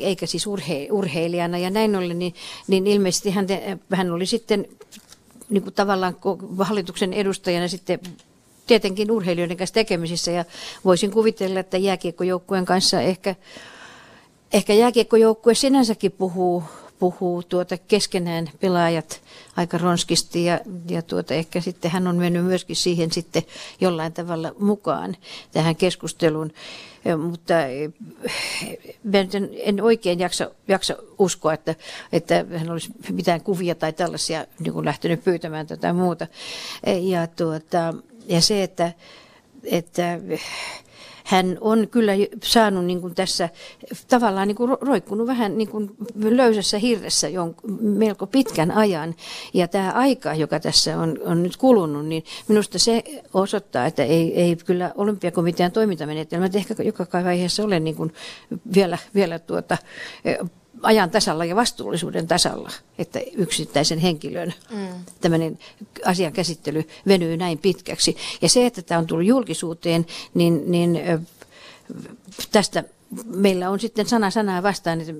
eikä siis urhe, urheilijana. Ja näin ollen, niin, niin ilmeisesti hän, hän oli sitten niin kuin tavallaan hallituksen edustajana sitten tietenkin urheilijoiden kanssa tekemisissä. Ja voisin kuvitella, että jääkiekkojoukkueen kanssa ehkä, ehkä jääkiekkojoukkue sinänsäkin puhuu puhuu tuota keskenään pelaajat aika ronskisti ja, ja tuota, ehkä sitten hän on mennyt myöskin siihen sitten jollain tavalla mukaan tähän keskusteluun. Mutta en, oikein jaksa, jaksa uskoa, että, että hän olisi mitään kuvia tai tällaisia niin lähtenyt pyytämään tätä muuta. Ja, tuota, ja se, että että hän on kyllä saanut niin kuin tässä tavallaan niin kuin roikkunut vähän niin kuin löysässä hirressä jo melko pitkän ajan. Ja tämä aika, joka tässä on, on nyt kulunut, niin minusta se osoittaa, että ei, ei kyllä olympiakomitean toimintamenetelmät ehkä joka vaiheessa ole niin kuin vielä, vielä tuota, ajan tasalla ja vastuullisuuden tasalla, että yksittäisen henkilön mm. tämmöinen asian käsittely venyy näin pitkäksi. Ja se, että tämä on tullut julkisuuteen, niin, niin tästä meillä on sitten sana sanaa vastaan, että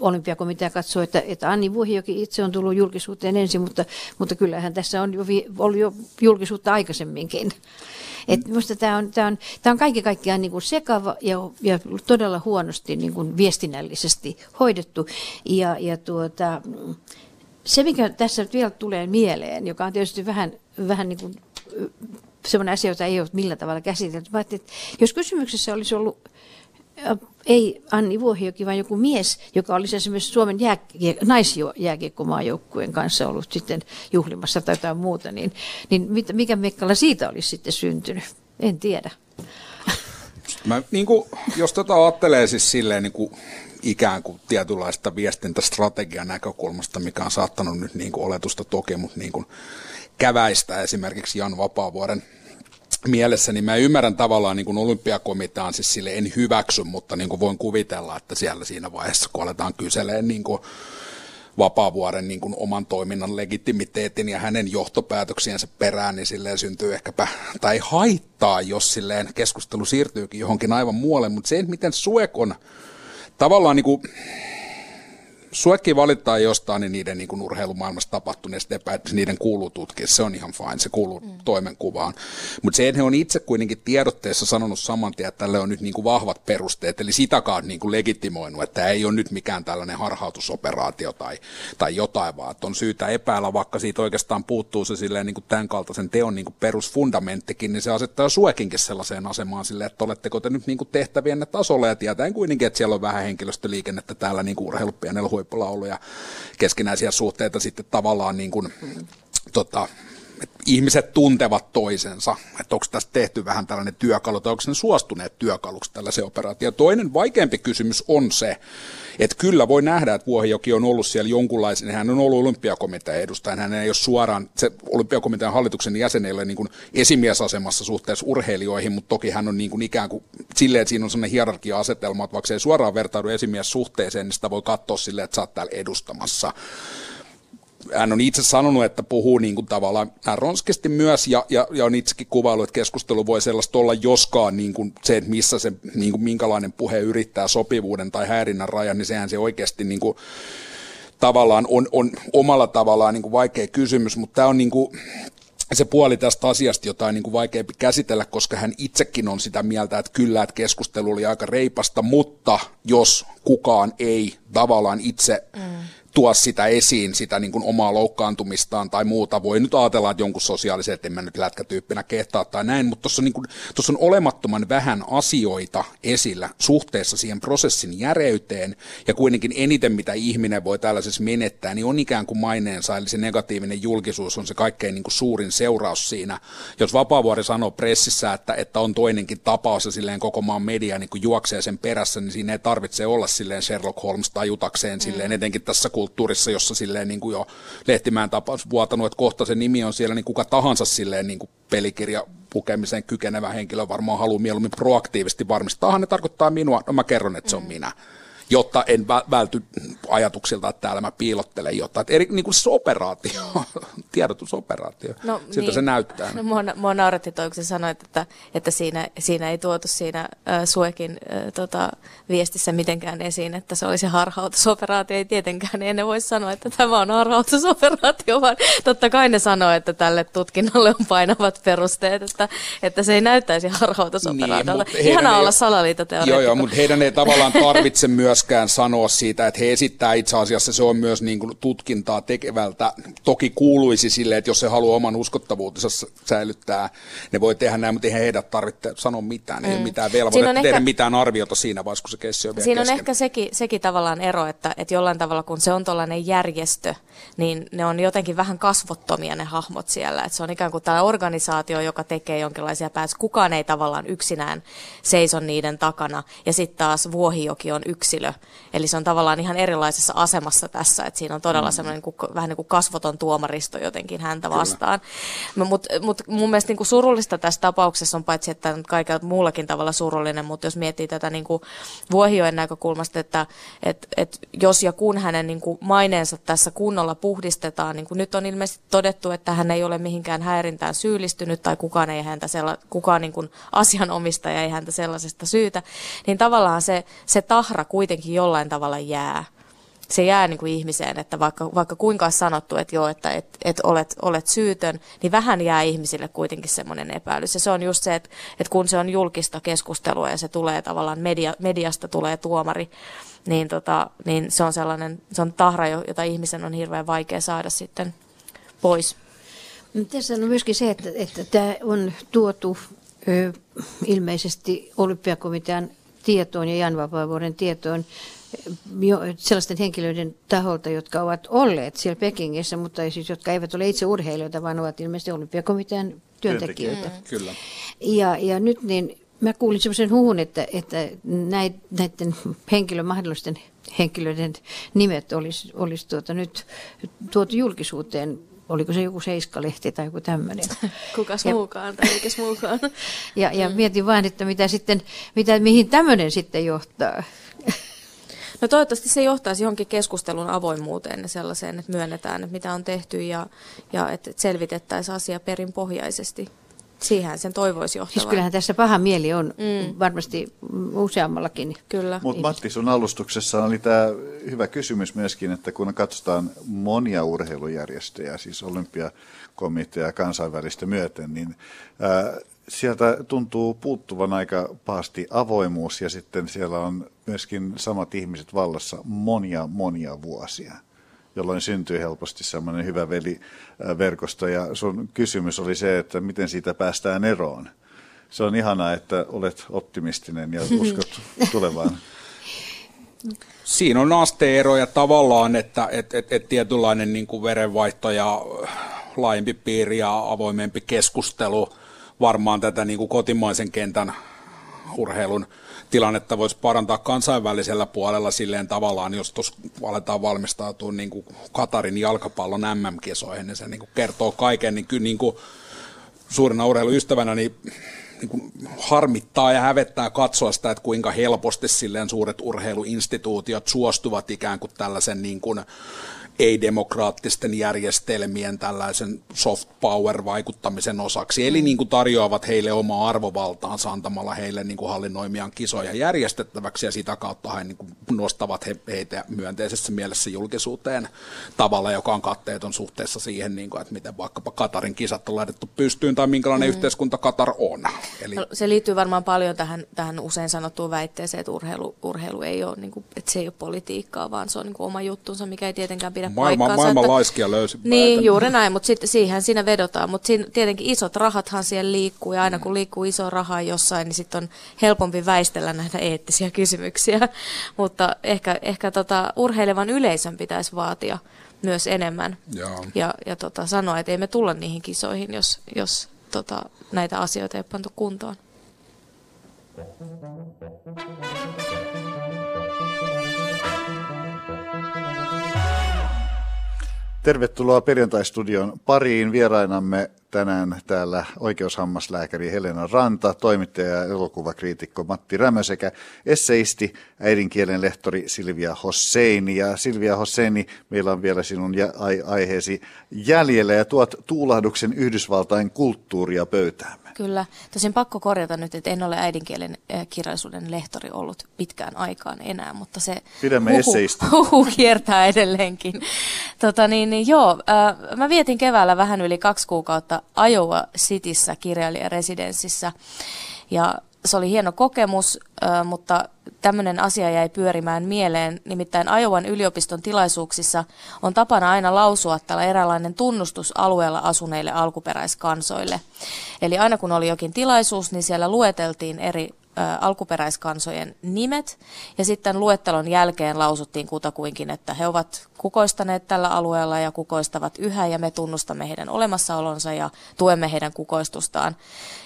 olympiakomitea katsoo, että, että Anni Vuohijoki itse on tullut julkisuuteen ensin, mutta, mutta kyllähän tässä on jo, ollut jo julkisuutta aikaisemminkin. Et minusta tämä on, tämä on, tämä on kaiken kaikkiaan niin sekava ja, ja todella huonosti niin kuin viestinnällisesti hoidettu. Ja, ja tuota, se, mikä tässä nyt vielä tulee mieleen, joka on tietysti vähän, vähän niin kuin sellainen asia, jota ei ole millään tavalla käsitelty, että jos kysymyksessä olisi ollut ei Anni Vuohioki, vaan joku mies, joka olisi esimerkiksi Suomen jää, naisjääkiekkomaajoukkueen kanssa ollut sitten juhlimassa tai jotain muuta, niin, niin mikä mekkala siitä olisi sitten syntynyt? En tiedä. Mä, niin kuin, jos tota ajattelee siis silleen niin kuin ikään kuin tietynlaista viestintästrategian näkökulmasta, mikä on saattanut nyt niin kuin oletusta toki, mutta niin kuin käväistä esimerkiksi Jan Vapaavuoren mielessä, niin mä ymmärrän tavallaan niin kuin olympiakomitean, siis sille en hyväksy, mutta niin kuin voin kuvitella, että siellä siinä vaiheessa, kun aletaan kyseleen niin kuin Vapaavuoren niin kuin oman toiminnan legitimiteetin ja hänen johtopäätöksiensä perään, niin silleen syntyy ehkäpä, tai haittaa, jos silleen keskustelu siirtyykin johonkin aivan muualle, mutta se, miten Suek on tavallaan niin kuin, suekin valittaa jostain niin niiden niin kuin urheilumaailmassa tapahtuneesta epäilystä, niiden kuuluu tutkia, se on ihan fine, se kuuluu mm. toimenkuvaan. Mutta se, että he on itse kuitenkin tiedotteessa sanonut saman tien, että tälle on nyt niin kuin vahvat perusteet, eli sitäkaan niin kuin legitimoinut, että ei ole nyt mikään tällainen harhautusoperaatio tai, tai jotain, vaan että on syytä epäillä, vaikka siitä oikeastaan puuttuu se silleen niin kuin tämän kaltaisen teon niin kuin perusfundamenttikin, niin se asettaa suekinkin sellaiseen asemaan silleen, että oletteko te nyt niin kuin tehtävienne tasolla ja tietäen kuitenkin, että siellä on vähän henkilöstöliikennettä täällä niin kuin urheilupienellä huippulauluja, keskinäisiä suhteita sitten tavallaan niin kuin, tota, että ihmiset tuntevat toisensa, että onko tässä tehty vähän tällainen työkalu tai onko ne suostuneet työkaluksi tällaiseen operaatioon. Toinen vaikeampi kysymys on se, että kyllä voi nähdä, että Vuohijoki on ollut siellä jonkunlaisen, hän on ollut olympiakomitean edustaja, hän ei ole suoraan, se olympiakomitean hallituksen jäsenille niin kuin esimiesasemassa suhteessa urheilijoihin, mutta toki hän on niin kuin ikään kuin silleen, että siinä on sellainen hierarkia-asetelma, että vaikka se ei suoraan vertaudu esimies suhteeseen, niin sitä voi katsoa silleen, että sä oot täällä edustamassa hän on itse sanonut, että puhuu niin kuin tavallaan ronskisti myös ja, ja, ja on itsekin kuvailu, että keskustelu voi sellaista olla joskaan niin kuin se, että missä se, niin kuin minkälainen puhe yrittää sopivuuden tai häirinnän rajan, niin sehän se oikeasti niin kuin, tavallaan on, on omalla tavallaan niin kuin vaikea kysymys, mutta tämä on niin kuin, se puoli tästä asiasta, jota on niin kuin vaikeampi käsitellä, koska hän itsekin on sitä mieltä, että kyllä, että keskustelu oli aika reipasta, mutta jos kukaan ei tavallaan itse mm tuo sitä esiin, sitä niin kuin omaa loukkaantumistaan tai muuta. Voi nyt ajatella, että jonkun sosiaalisen, että en mä nyt lätkätyyppinä kehtaa tai näin, mutta tuossa on, niin kuin, on olemattoman vähän asioita esillä suhteessa siihen prosessin järeyteen ja kuitenkin eniten, mitä ihminen voi tällaisessa menettää, niin on ikään kuin maineensa, eli se negatiivinen julkisuus on se kaikkein niin kuin suurin seuraus siinä. Jos Vapaavuori sanoo pressissä, että, että on toinenkin tapaus ja silleen koko maan media niin kuin juoksee sen perässä, niin siinä ei tarvitse olla silleen Sherlock Holmes tajutakseen mm. silleen, etenkin tässä kulttuurissa, jossa silleen niin kuin jo Lehtimään tapaus vuotanut, että kohta se nimi on siellä, niin kuka tahansa silleen niin kuin pelikirja lukemiseen kykenevä henkilö varmaan haluaa mieluummin proaktiivisesti varmistaa, ne tarkoittaa minua, no mä kerron, että se on mm. Jotta en välty ajatuksilta, että täällä mä piilottelen jotain. Että eri, niin kuin se operaatio, tiedotusoperaatio, no, siltä niin. se näyttää. No, mua, mua nauratti toi, kun sä sanoit, että, että siinä, siinä ei tuotu siinä äh, Suekin äh, tota, viestissä mitenkään esiin, että se olisi harhautusoperaatio. Ei tietenkään, niin ne voisi sanoa, että tämä on harhautusoperaatio, vaan totta kai ne sanoo, että tälle tutkinnalle on painavat perusteet, että, että se ei näyttäisi harhautusoperaatiolta. Niin, Ihanaa olla salaliittoteoreetikko. Joo, joo, mutta heidän ei tavallaan tarvitse myös myöskään sanoa siitä, että he esit, esittää. Itse asiassa se on myös niin kuin tutkintaa tekevältä. Toki kuuluisi sille, että jos se haluaa oman uskottavuutensa säilyttää, ne voi tehdä näin, mutta eihän heidät tarvitse sanoa mitään. Mm. Ei ole mitään velvoitetta tehdä ehkä, mitään arviota siinä vaiheessa, kun se kessi on vielä Siinä kesken. on ehkä sekin, sekin tavallaan ero, että, että jollain tavalla kun se on tuollainen järjestö, niin ne on jotenkin vähän kasvottomia ne hahmot siellä. Että se on ikään kuin tämä organisaatio, joka tekee jonkinlaisia päätöksiä. Kukaan ei tavallaan yksinään seiso niiden takana. Ja sitten taas Vuohijoki on yksilö. Eli se on tavallaan ihan erilaisessa asemassa tässä. Että siinä on todella mm. semmoinen kuin, vähän niin kuin kasvoton tuomaristo jotenkin häntä vastaan. Mutta mut mun mielestä niin kuin surullista tässä tapauksessa on paitsi, että kaikella muullakin tavalla surullinen, mutta jos miettii tätä niin kuin Vuohiojen näkökulmasta, että et, et jos ja kun hänen niin kuin maineensa tässä kunnolla puhdistetaan, niin kuin nyt on ilmeisesti todettu, että hän ei ole mihinkään häirintään syyllistynyt tai kukaan ei häntä sella, kukaan niin kuin asianomistaja ei häntä sellaisesta syytä, niin tavallaan se, se tahra kuitenkin jollain tavalla jää se jää niin kuin ihmiseen, että vaikka, vaikka kuinka on sanottu, että joo, että et, et olet, olet syytön, niin vähän jää ihmisille kuitenkin semmoinen epäilys. Ja se on just se, että, että kun se on julkista keskustelua ja se tulee tavallaan media, mediasta tulee tuomari, niin, tota, niin se on sellainen, se on tahra, jota ihmisen on hirveän vaikea saada sitten pois. Tässä on myöskin se, että, että tämä on tuotu ö, ilmeisesti olympiakomitean tietoon ja Jan Vapaavuoren tietoon jo, sellaisten henkilöiden taholta, jotka ovat olleet siellä Pekingissä, mutta siis, jotka eivät ole itse urheilijoita, vaan ovat ilmeisesti olympiakomitean työntekijöitä. Mm. Kyllä. Ja, ja nyt niin mä kuulin sellaisen huhun, että, että näiden henkilö, mahdollisten henkilöiden nimet olisi, olisi tuota nyt tuotu julkisuuteen oliko se joku seiskalehti tai joku tämmöinen. Kukas ja, muukaan tai eikäs muukaan. Ja, ja mm. mietin vain, että mitä sitten, mitä, mihin tämmöinen sitten johtaa. No toivottavasti se johtaisi johonkin keskustelun avoimuuteen ja sellaiseen, että myönnetään, että mitä on tehty ja, ja että selvitettäisiin asia perinpohjaisesti. Siihen sen toivoisi johtavan. Siis kyllähän tässä paha mieli on mm. varmasti useammallakin. Kyllä. Mutta Matti, sun alustuksessa oli tämä hyvä kysymys myöskin, että kun katsotaan monia urheilujärjestöjä, siis olympiakomitea ja kansainvälistä myöten, niin ää, sieltä tuntuu puuttuvan aika pahasti avoimuus ja sitten siellä on myöskin samat ihmiset vallassa monia monia vuosia jolloin syntyy helposti semmoinen hyvä veliverkosto. Ja sun kysymys oli se, että miten siitä päästään eroon. Se on ihanaa, että olet optimistinen ja uskot tulevaan. Siinä on asteeroja tavallaan, että et, et, et tietynlainen niin kuin verenvaihto ja laajempi piiri ja avoimempi keskustelu varmaan tätä niin kuin kotimaisen kentän urheilun tilannetta voisi parantaa kansainvälisellä puolella silleen tavallaan, jos tuossa aletaan valmistautua niin kuin Katarin jalkapallon MM-kisoihin, niin se niin kuin kertoo kaiken, niin kyllä niin kuin suurena urheiluystävänä niin, niin kuin harmittaa ja hävettää katsoa sitä, että kuinka helposti silleen suuret urheiluinstituutiot suostuvat ikään kuin tällaisen niin kuin ei-demokraattisten järjestelmien tällaisen soft power-vaikuttamisen osaksi. Eli niin kuin tarjoavat heille omaa arvovaltaansa antamalla heille niin kuin hallinnoimiaan kisoja järjestettäväksi ja sitä kautta he niin kuin nostavat he, heitä myönteisessä mielessä julkisuuteen tavalla, joka on katteeton suhteessa siihen, niin kuin, että miten vaikkapa Katarin kisat on laitettu pystyyn tai minkälainen mm. yhteiskunta Katar on. Eli... No, se liittyy varmaan paljon tähän, tähän usein sanottuun väitteeseen, että urheilu, urheilu ei ole, niin kuin, että se ei ole politiikkaa, vaan se on niin kuin oma juttunsa, mikä ei tietenkään pidä maailma, paikkaansa. Maailman että, laiskia löysi. Niin, päätä. juuri näin, mutta sitten siihen siinä vedotaan. Mutta siinä, tietenkin isot rahathan siellä liikkuu ja aina kun liikkuu iso raha jossain, niin sitten on helpompi väistellä näitä eettisiä kysymyksiä. mutta ehkä, ehkä tota, urheilevan yleisön pitäisi vaatia myös enemmän Joo. ja, ja tota, sanoa, että ei me tulla niihin kisoihin, jos, jos tota, näitä asioita ei pantu kuntoon. Tervetuloa perjantaistudion pariin. Vierainamme tänään täällä oikeushammaslääkäri Helena Ranta, toimittaja ja elokuvakriitikko Matti Rämö sekä esseisti, äidinkielen lehtori Silvia Hosseini. Ja Silvia Hosseini, meillä on vielä sinun aiheesi jäljellä ja tuot tuulahduksen Yhdysvaltain kulttuuria pöytäämme. Kyllä. Tosin pakko korjata nyt, että en ole äidinkielen kirjallisuuden lehtori ollut pitkään aikaan enää, mutta se Pidämme huhu, huhu kiertää edelleenkin. Tota niin, niin, joo, äh, mä vietin keväällä vähän yli kaksi kuukautta Iowa Cityssä kirjailijaresidenssissä. Ja se oli hieno kokemus, mutta tämmöinen asia jäi pyörimään mieleen. Nimittäin Ajovan yliopiston tilaisuuksissa on tapana aina lausua tällä eräänlainen tunnustus alueella asuneille alkuperäiskansoille. Eli aina kun oli jokin tilaisuus, niin siellä lueteltiin eri alkuperäiskansojen nimet ja sitten luettelon jälkeen lausuttiin kutakuinkin, että he ovat kukoistaneet tällä alueella ja kukoistavat yhä ja me tunnustamme heidän olemassaolonsa ja tuemme heidän kukoistustaan.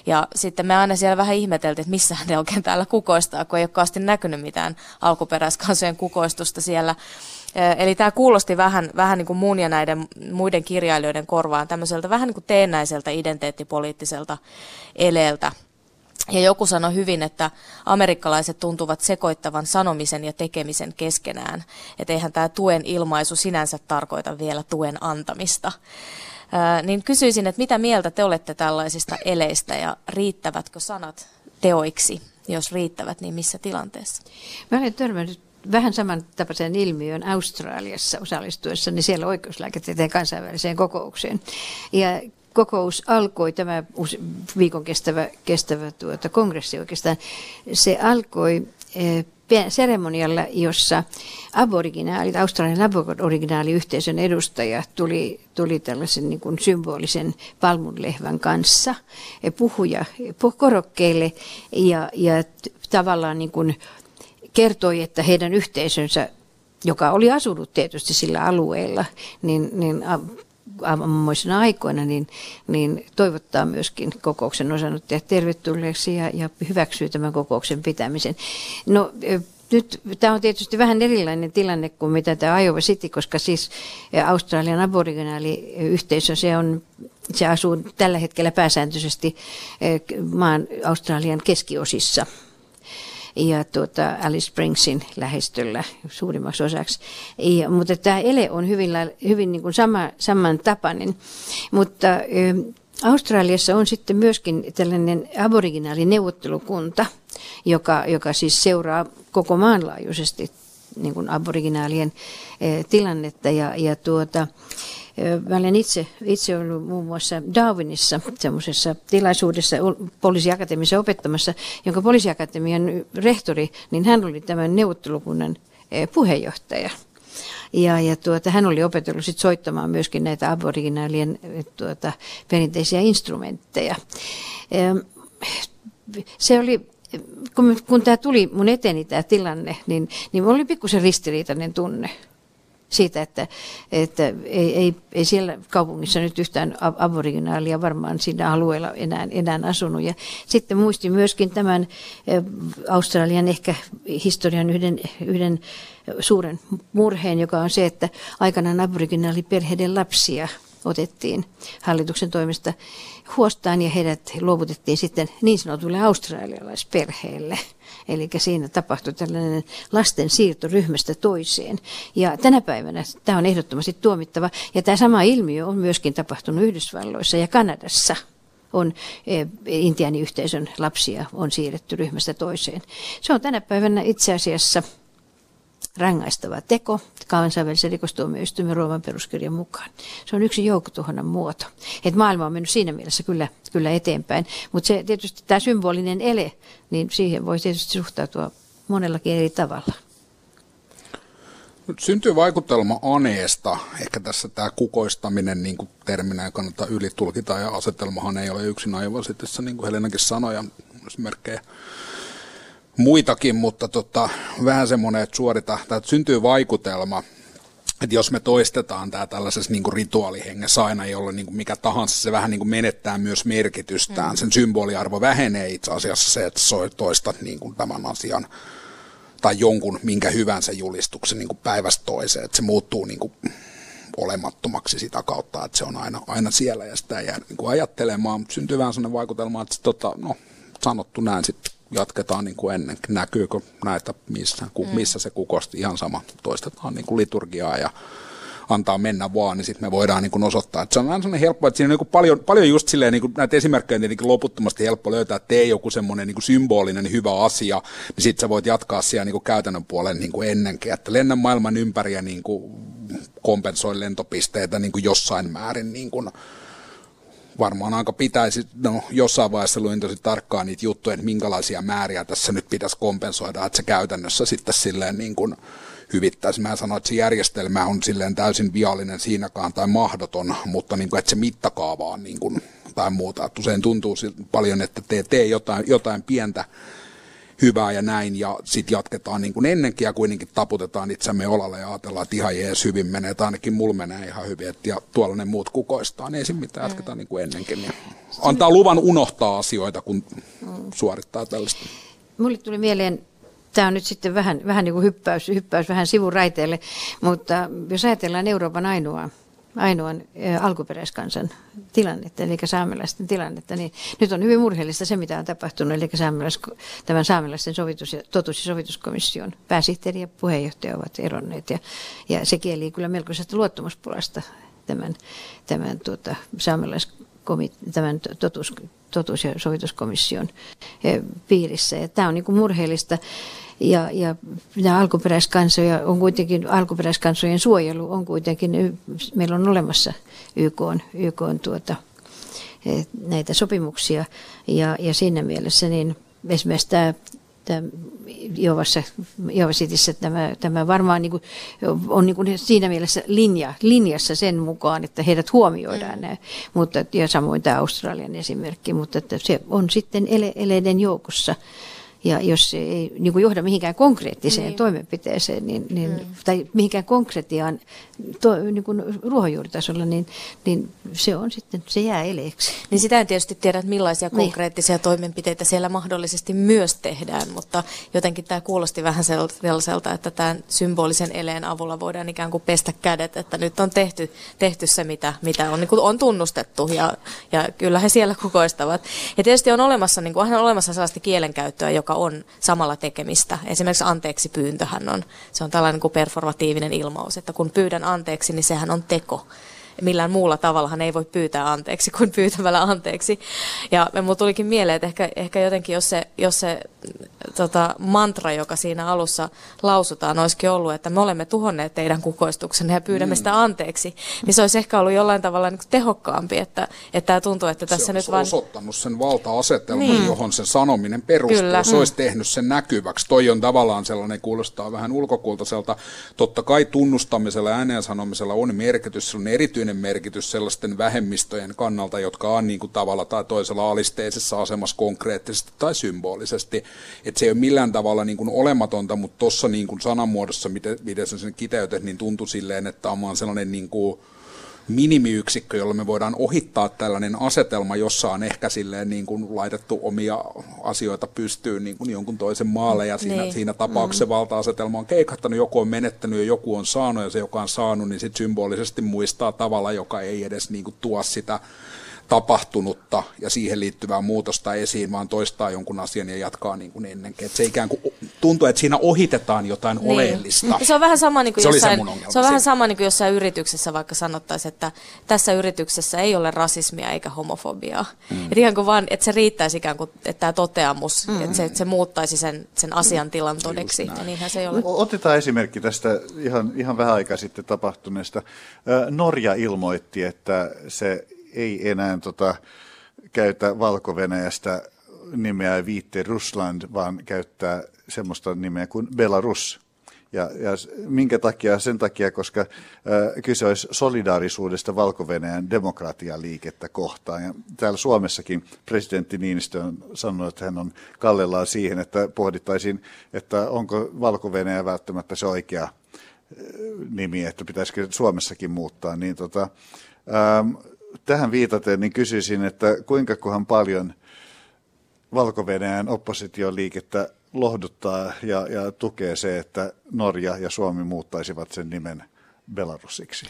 Ja sitten me aina siellä vähän ihmeteltiin, että missä ne oikein täällä kukoistaa, kun ei ole näkynyt mitään alkuperäiskansojen kukoistusta siellä. Eli tämä kuulosti vähän, vähän niin kuin mun ja näiden muiden kirjailijoiden korvaan tämmöiseltä vähän niin kuin teennäiseltä identiteettipoliittiselta eleeltä. Ja joku sanoi hyvin, että amerikkalaiset tuntuvat sekoittavan sanomisen ja tekemisen keskenään. Että eihän tämä tuen ilmaisu sinänsä tarkoita vielä tuen antamista. Ää, niin kysyisin, että mitä mieltä te olette tällaisista eleistä ja riittävätkö sanat teoiksi? Jos riittävät, niin missä tilanteessa? Mä olen törmännyt vähän samantapaisen ilmiön Australiassa osallistuessa, niin siellä oikeuslääketieteen kansainväliseen kokoukseen. Ja kokous alkoi, tämä viikon kestävä, kestävä tuota, kongressi oikeastaan, se alkoi eh, seremonialla, jossa aboriginaali, Australian aboriginaaliyhteisön edustaja tuli, tuli tällaisen niin kuin symbolisen palmunlehvän kanssa puhuja korokkeille ja, ja tavallaan niin kuin kertoi, että heidän yhteisönsä joka oli asunut tietysti sillä alueella, niin, niin aamuisina aikoina, niin, niin toivottaa myöskin kokouksen osanottajat tervetulleeksi ja, ja hyväksyy tämän kokouksen pitämisen. No nyt tämä on tietysti vähän erilainen tilanne kuin mitä tämä Iowa City, koska siis Australian aboriginaali-yhteisö, se on se asuu tällä hetkellä pääsääntöisesti maan Australian keskiosissa ja tuota Alice Springsin lähestöllä suurimmaksi osaksi. Ja, mutta tämä ele on hyvin, hyvin niin kuin sama, samantapainen. Mutta Australiassa on sitten myöskin tällainen neuvottelukunta, joka, joka siis seuraa koko maanlaajuisesti niin kuin aboriginaalien tilannetta ja, ja tuota, Mä olen itse, itse ollut muun muassa Darwinissa semmoisessa tilaisuudessa poliisiakatemiassa opettamassa, jonka poliisiakatemian rehtori, niin hän oli tämän neuvottelukunnan puheenjohtaja. Ja, ja tuota, hän oli opetellut sit soittamaan myöskin näitä aboriginaalien tuota, perinteisiä instrumentteja. Se oli kun, kun tämä tuli mun eteeni tämä tilanne, niin, niin oli pikkusen ristiriitainen tunne siitä, että, että ei, ei, ei siellä kaupungissa nyt yhtään aboriginaalia varmaan siinä alueella enää, enää asunut. Ja sitten muistin myöskin tämän eh, Australian ehkä historian yhden, yhden suuren murheen, joka on se, että aikanaan aboriginaaliperheiden lapsia otettiin hallituksen toimesta huostaan ja heidät luovutettiin sitten niin sanotulle australialaisperheelle. Eli siinä tapahtui tällainen lasten siirto ryhmästä toiseen. Ja tänä päivänä tämä on ehdottomasti tuomittava. Ja tämä sama ilmiö on myöskin tapahtunut Yhdysvalloissa ja Kanadassa on eh, intiaaniyhteisön lapsia on siirretty ryhmästä toiseen. Se on tänä päivänä itse asiassa rangaistava teko kansainvälisen rikostuomioistuimen Rooman peruskirjan mukaan. Se on yksi joukkotuhonnan muoto. Et maailma on mennyt siinä mielessä kyllä, kyllä eteenpäin, mutta se tietysti tämä symbolinen ele, niin siihen voi tietysti suhtautua monellakin eri tavalla. Nyt syntyy vaikutelma aneesta. Ehkä tässä tämä kukoistaminen niin kuin terminä ei kannata ylitulkita ja asetelmahan ei ole yksin aivan sitten, niin kuin Helenakin sanoi ja esimerkkejä muitakin, mutta tota, vähän semmoinen, että suorita, tai että syntyy vaikutelma, että jos me toistetaan tämä tällaisessa niin kuin rituaalihengessä aina, jolloin niin kuin mikä tahansa, se vähän niin kuin menettää myös merkitystään. Mm. Sen symboliarvo vähenee itse asiassa se, että toistat niin kuin tämän asian tai jonkun minkä hyvänsä julistuksen niin kuin päivästä toiseen, että se muuttuu niin kuin olemattomaksi sitä kautta, että se on aina, aina siellä ja sitä ei jää niin kuin ajattelemaan, mutta syntyy vähän sellainen vaikutelma, että tota, no, sanottu näin sitten jatketaan niin kuin ennen. Näkyykö näitä, missä, ku, mm. missä se kukosti, ihan sama. Toistetaan niin kuin liturgiaa ja antaa mennä vaan, niin sitten me voidaan niin kuin osoittaa. Että se on vähän sellainen helppo, että siinä on niin kuin paljon, paljon just silleen, niin kuin näitä esimerkkejä on tietenkin loputtomasti helppo löytää, että tee joku semmoinen niin kuin symbolinen hyvä asia, niin sitten sä voit jatkaa siellä niin kuin käytännön puolen niin kuin ennenkin, että lennä maailman ympäri ja niin kuin kompensoi lentopisteitä niin kuin jossain määrin niin kuin varmaan aika pitäisi, no jossain vaiheessa luin tosi tarkkaan niitä juttuja, että minkälaisia määriä tässä nyt pitäisi kompensoida, että se käytännössä sitten silleen niin kuin hyvittäisi. Mä sanoin, että se järjestelmä on silleen täysin viallinen siinäkaan tai mahdoton, mutta niin kuin, että se mittakaava on niin kuin, tai muuta. Että usein tuntuu paljon, että tee, tee jotain, jotain pientä hyvää ja näin, ja sitten jatketaan niin kuin ennenkin, ja kuitenkin taputetaan itsemme olalle ja ajatellaan, että ihan jees hyvin menee, että ainakin mulla menee ihan hyvin, että, ja tuolla ne muut kukoistaa, niin ei siinä mitään, jatketaan niin kuin ennenkin. Niin antaa luvan unohtaa asioita, kun suorittaa tällaista. Mulle tuli mieleen tämä on nyt sitten vähän, vähän niin kuin hyppäys, hyppäys vähän sivuraiteelle, mutta jos ajatellaan Euroopan ainoa ainoan alkuperäiskansan tilannetta, eli saamelaisten tilannetta, niin nyt on hyvin murheellista se, mitä on tapahtunut, eli saamelais, tämän saamelaisten sovitus- ja totuus- ja sovituskomission pääsihteeri ja puheenjohtaja ovat eronneet, ja, ja se kieli kyllä melkoisesta luottamuspulasta tämän, tämän tuota, saamelaiskomit, tämän totuus, totuus- ja sovituskomission piirissä. Ja tämä on niin kuin murheellista ja, ja nämä alkuperäiskansoja on kuitenkin, alkuperäiskansojen suojelu on kuitenkin, meillä on olemassa YK, on, YK on tuota, e, näitä sopimuksia ja, ja siinä mielessä niin esimerkiksi tämä, tämä Jovassa, Jovasitissä tämä, tämä varmaan niin kuin, on niin kuin siinä mielessä linja, linjassa sen mukaan, että heidät huomioidaan. Mm. Nämä, mutta, ja samoin tämä Australian esimerkki, mutta että se on sitten ele, eleiden joukossa. Ja jos se ei niin kuin johda mihinkään konkreettiseen niin. toimenpiteeseen niin, niin, mm. tai mihinkään konkretiaan to, niin kuin ruohonjuuritasolla, niin, niin se on sitten, se jää eleeksi. Niin sitä en tietysti tiedä, että millaisia niin. konkreettisia toimenpiteitä siellä mahdollisesti myös tehdään, mutta jotenkin tämä kuulosti vähän sellaiselta, että tämän symbolisen eleen avulla voidaan ikään kuin pestä kädet, että nyt on tehty, tehty se, mitä, mitä on, niin kuin on tunnustettu ja, ja kyllä he siellä kukoistavat. Ja tietysti on olemassa, niin kuin, on olemassa sellaista kielenkäyttöä, joka on samalla tekemistä. Esimerkiksi anteeksi pyyntöhän on, se on tällainen kuin performatiivinen ilmaus, että kun pyydän anteeksi, niin sehän on teko millään muulla tavallahan ei voi pyytää anteeksi kuin pyytämällä anteeksi. Ja mulla tulikin mieleen, että ehkä, ehkä jotenkin jos se, jos se tota, mantra, joka siinä alussa lausutaan, olisikin ollut, että me olemme tuhonneet teidän kukoistuksenne ja pyydämme mm. sitä anteeksi, niin se olisi ehkä ollut jollain tavalla niin tehokkaampi, että, että tämä tuntuu, että tässä se nyt vain... osoittanut sen valta-asetelman, niin. johon sen sanominen perustuu. Kyllä. Se olisi mm. tehnyt sen näkyväksi. Toi on tavallaan sellainen, kuulostaa vähän ulkokultaiselta. Totta kai tunnustamisella ja ääneen sanomisella on merkitys, se on erityinen merkitys sellaisten vähemmistöjen kannalta, jotka on niin kuin tavalla tai toisella alisteisessa asemassa konkreettisesti tai symbolisesti. Että se ei ole millään tavalla niin kuin olematonta, mutta tuossa niin kuin sanamuodossa, miten, miten sen kiteytät, niin tuntui silleen, että on vaan sellainen niin kuin minimiyksikkö, jolla me voidaan ohittaa tällainen asetelma, jossa on ehkä silleen niin kuin laitettu omia asioita pystyyn niin kuin jonkun toisen maalle ja siinä, niin. siinä tapauksessa mm. valta-asetelma on keikattanut, joku on menettänyt ja joku on saanut ja se, joka on saanut, niin sitten symbolisesti muistaa tavalla, joka ei edes niin kuin tuo sitä tapahtunutta ja siihen liittyvää muutosta esiin, vaan toistaa jonkun asian ja jatkaa niin kuin ennenkin. Että se ikään kuin tuntuu, että siinä ohitetaan jotain niin. oleellista. Se on vähän sama niin kuin se jossain, se on vähän sama niin kuin jossain yrityksessä, vaikka sanottaisiin, että tässä yrityksessä ei ole rasismia eikä homofobiaa. Mm. Että ihan kuin vaan, että se riittäisi ikään kuin, että tämä toteamus, mm. että, se, että se muuttaisi sen, sen asiantilan todeksi. Ja niinhän se ei ole. Otetaan esimerkki tästä ihan, ihan vähän aikaa sitten tapahtuneesta. Norja ilmoitti, että se ei enää tota, käytä valko nimeä viitte Rusland, vaan käyttää semmoista nimeä kuin Belarus. Ja, ja minkä takia? Sen takia, koska äh, kyse olisi solidaarisuudesta valko demokratialiikettä kohtaan. Ja täällä Suomessakin presidentti Niinistö on sanonut, että hän on kallellaan siihen, että pohdittaisiin, että onko valko välttämättä se oikea nimi, että pitäisikö Suomessakin muuttaa. Niin tota, ähm, tähän viitaten niin kysyisin, että kuinka kohan paljon valko oppositioliikettä lohduttaa ja, ja tukee se, että Norja ja Suomi muuttaisivat sen nimen Belarusiksi?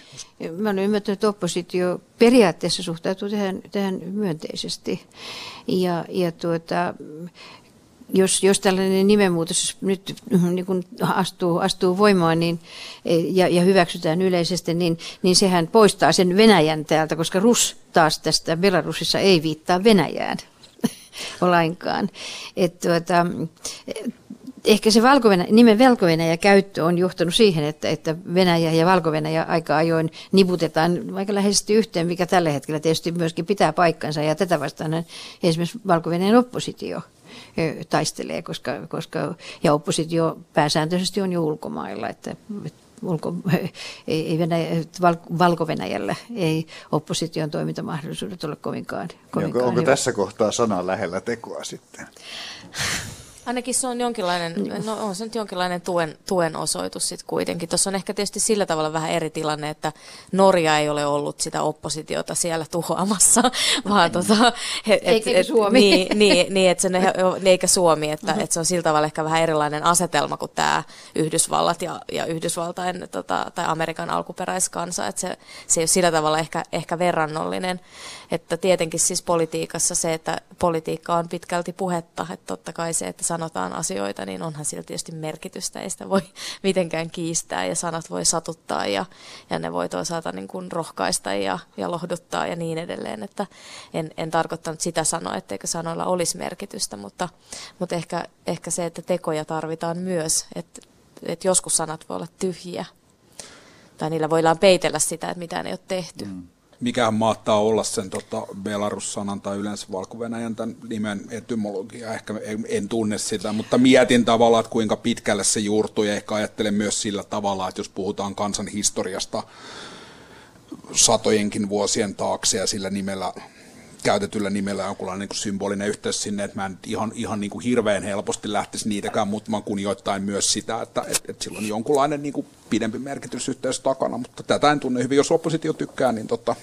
Mä olen ymmärtänyt, että oppositio periaatteessa suhtautuu tähän, tähän myönteisesti. Ja, ja tuota, jos, jos tällainen nimenmuutos nyt niin kuin astuu, astuu voimaan niin, ja, ja hyväksytään yleisesti, niin, niin sehän poistaa sen Venäjän täältä, koska Rus taas tästä Belarusissa ei viittaa Venäjään lainkaan. Et, tuota, ehkä se valko nimen valko käyttö on johtanut siihen, että, että Venäjä ja valko aika ajoin niputetaan aika läheisesti yhteen, mikä tällä hetkellä tietysti myöskin pitää paikkansa. Ja tätä vastaan esimerkiksi valko oppositio taistelee, koska, koska, ja oppositio pääsääntöisesti on jo ulkomailla, että, ulko, ei, ei Venäjä, val, Valko-Venäjällä ei opposition toimintamahdollisuudet ole kovinkaan, kovinkaan onko, onko tässä kohtaa sana lähellä tekoa sitten? Ainakin se on jonkinlainen, no on se nyt jonkinlainen tuen, tuen osoitus sitten kuitenkin. Tuossa on ehkä tietysti sillä tavalla vähän eri tilanne, että Norja ei ole ollut sitä oppositiota siellä tuhoamassa, vaan tota, et, eikä et, Suomi. Niin, niin, niin että se, eikä Suomi, että, uh-huh. että se on sillä tavalla ehkä vähän erilainen asetelma kuin tämä Yhdysvallat ja, ja Yhdysvaltain tota, tai Amerikan alkuperäiskansa, että se, se ei ole sillä tavalla ehkä, ehkä verrannollinen. Että tietenkin siis politiikassa se, että politiikka on pitkälti puhetta, että totta kai se, että sanotaan asioita, niin onhan sillä tietysti merkitystä, ei sitä voi mitenkään kiistää ja sanat voi satuttaa ja, ja ne voi toisaalta niin kuin rohkaista ja, ja lohduttaa ja niin edelleen, että en, en tarkoittanut sitä sanoa, etteikö sanoilla olisi merkitystä, mutta, mutta ehkä, ehkä se, että tekoja tarvitaan myös, että, että joskus sanat voi olla tyhjiä. Tai niillä voidaan peitellä sitä, että mitään ei ole tehty. Mm mikähän maattaa olla sen tota, Belarus-sanan tai yleensä valko tämän nimen etymologia. Ehkä en, en tunne sitä, mutta mietin tavallaan, että kuinka pitkälle se juurtuu ja ehkä ajattelen myös sillä tavalla, että jos puhutaan kansan historiasta satojenkin vuosien taakse ja sillä nimellä käytetyllä nimellä jonkunlainen niin symbolinen yhteys sinne, että mä en ihan, ihan niin kuin hirveän helposti lähtisi niitäkään, mutta mä kunnioittain myös sitä, että et, et sillä on jonkunlainen niin kuin pidempi merkitysyhteys takana, mutta tätä en tunne hyvin. Jos oppositio tykkää, niin tota,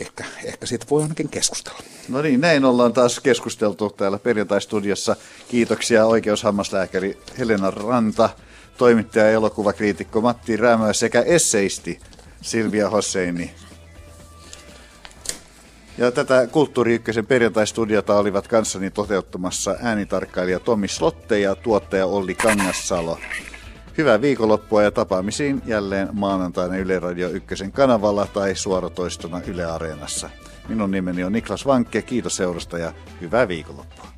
ehkä, ehkä siitä voi ainakin keskustella. No niin, näin ollaan taas keskusteltu täällä perjantai-studiossa. Kiitoksia oikeushammaslääkäri Helena Ranta, toimittaja ja elokuvakriitikko Matti Räämö sekä esseisti Silvia Hosseini. Ja tätä Kulttuuri perjantai-studiota olivat kanssani toteuttamassa äänitarkkailija Tomi Slotte ja tuottaja Olli Kangassalo. Hyvää viikonloppua ja tapaamisiin jälleen maanantaina Yle Radio Ykkösen kanavalla tai suoratoistona Yle Areenassa. Minun nimeni on Niklas Vankke, kiitos seurasta ja hyvää viikonloppua.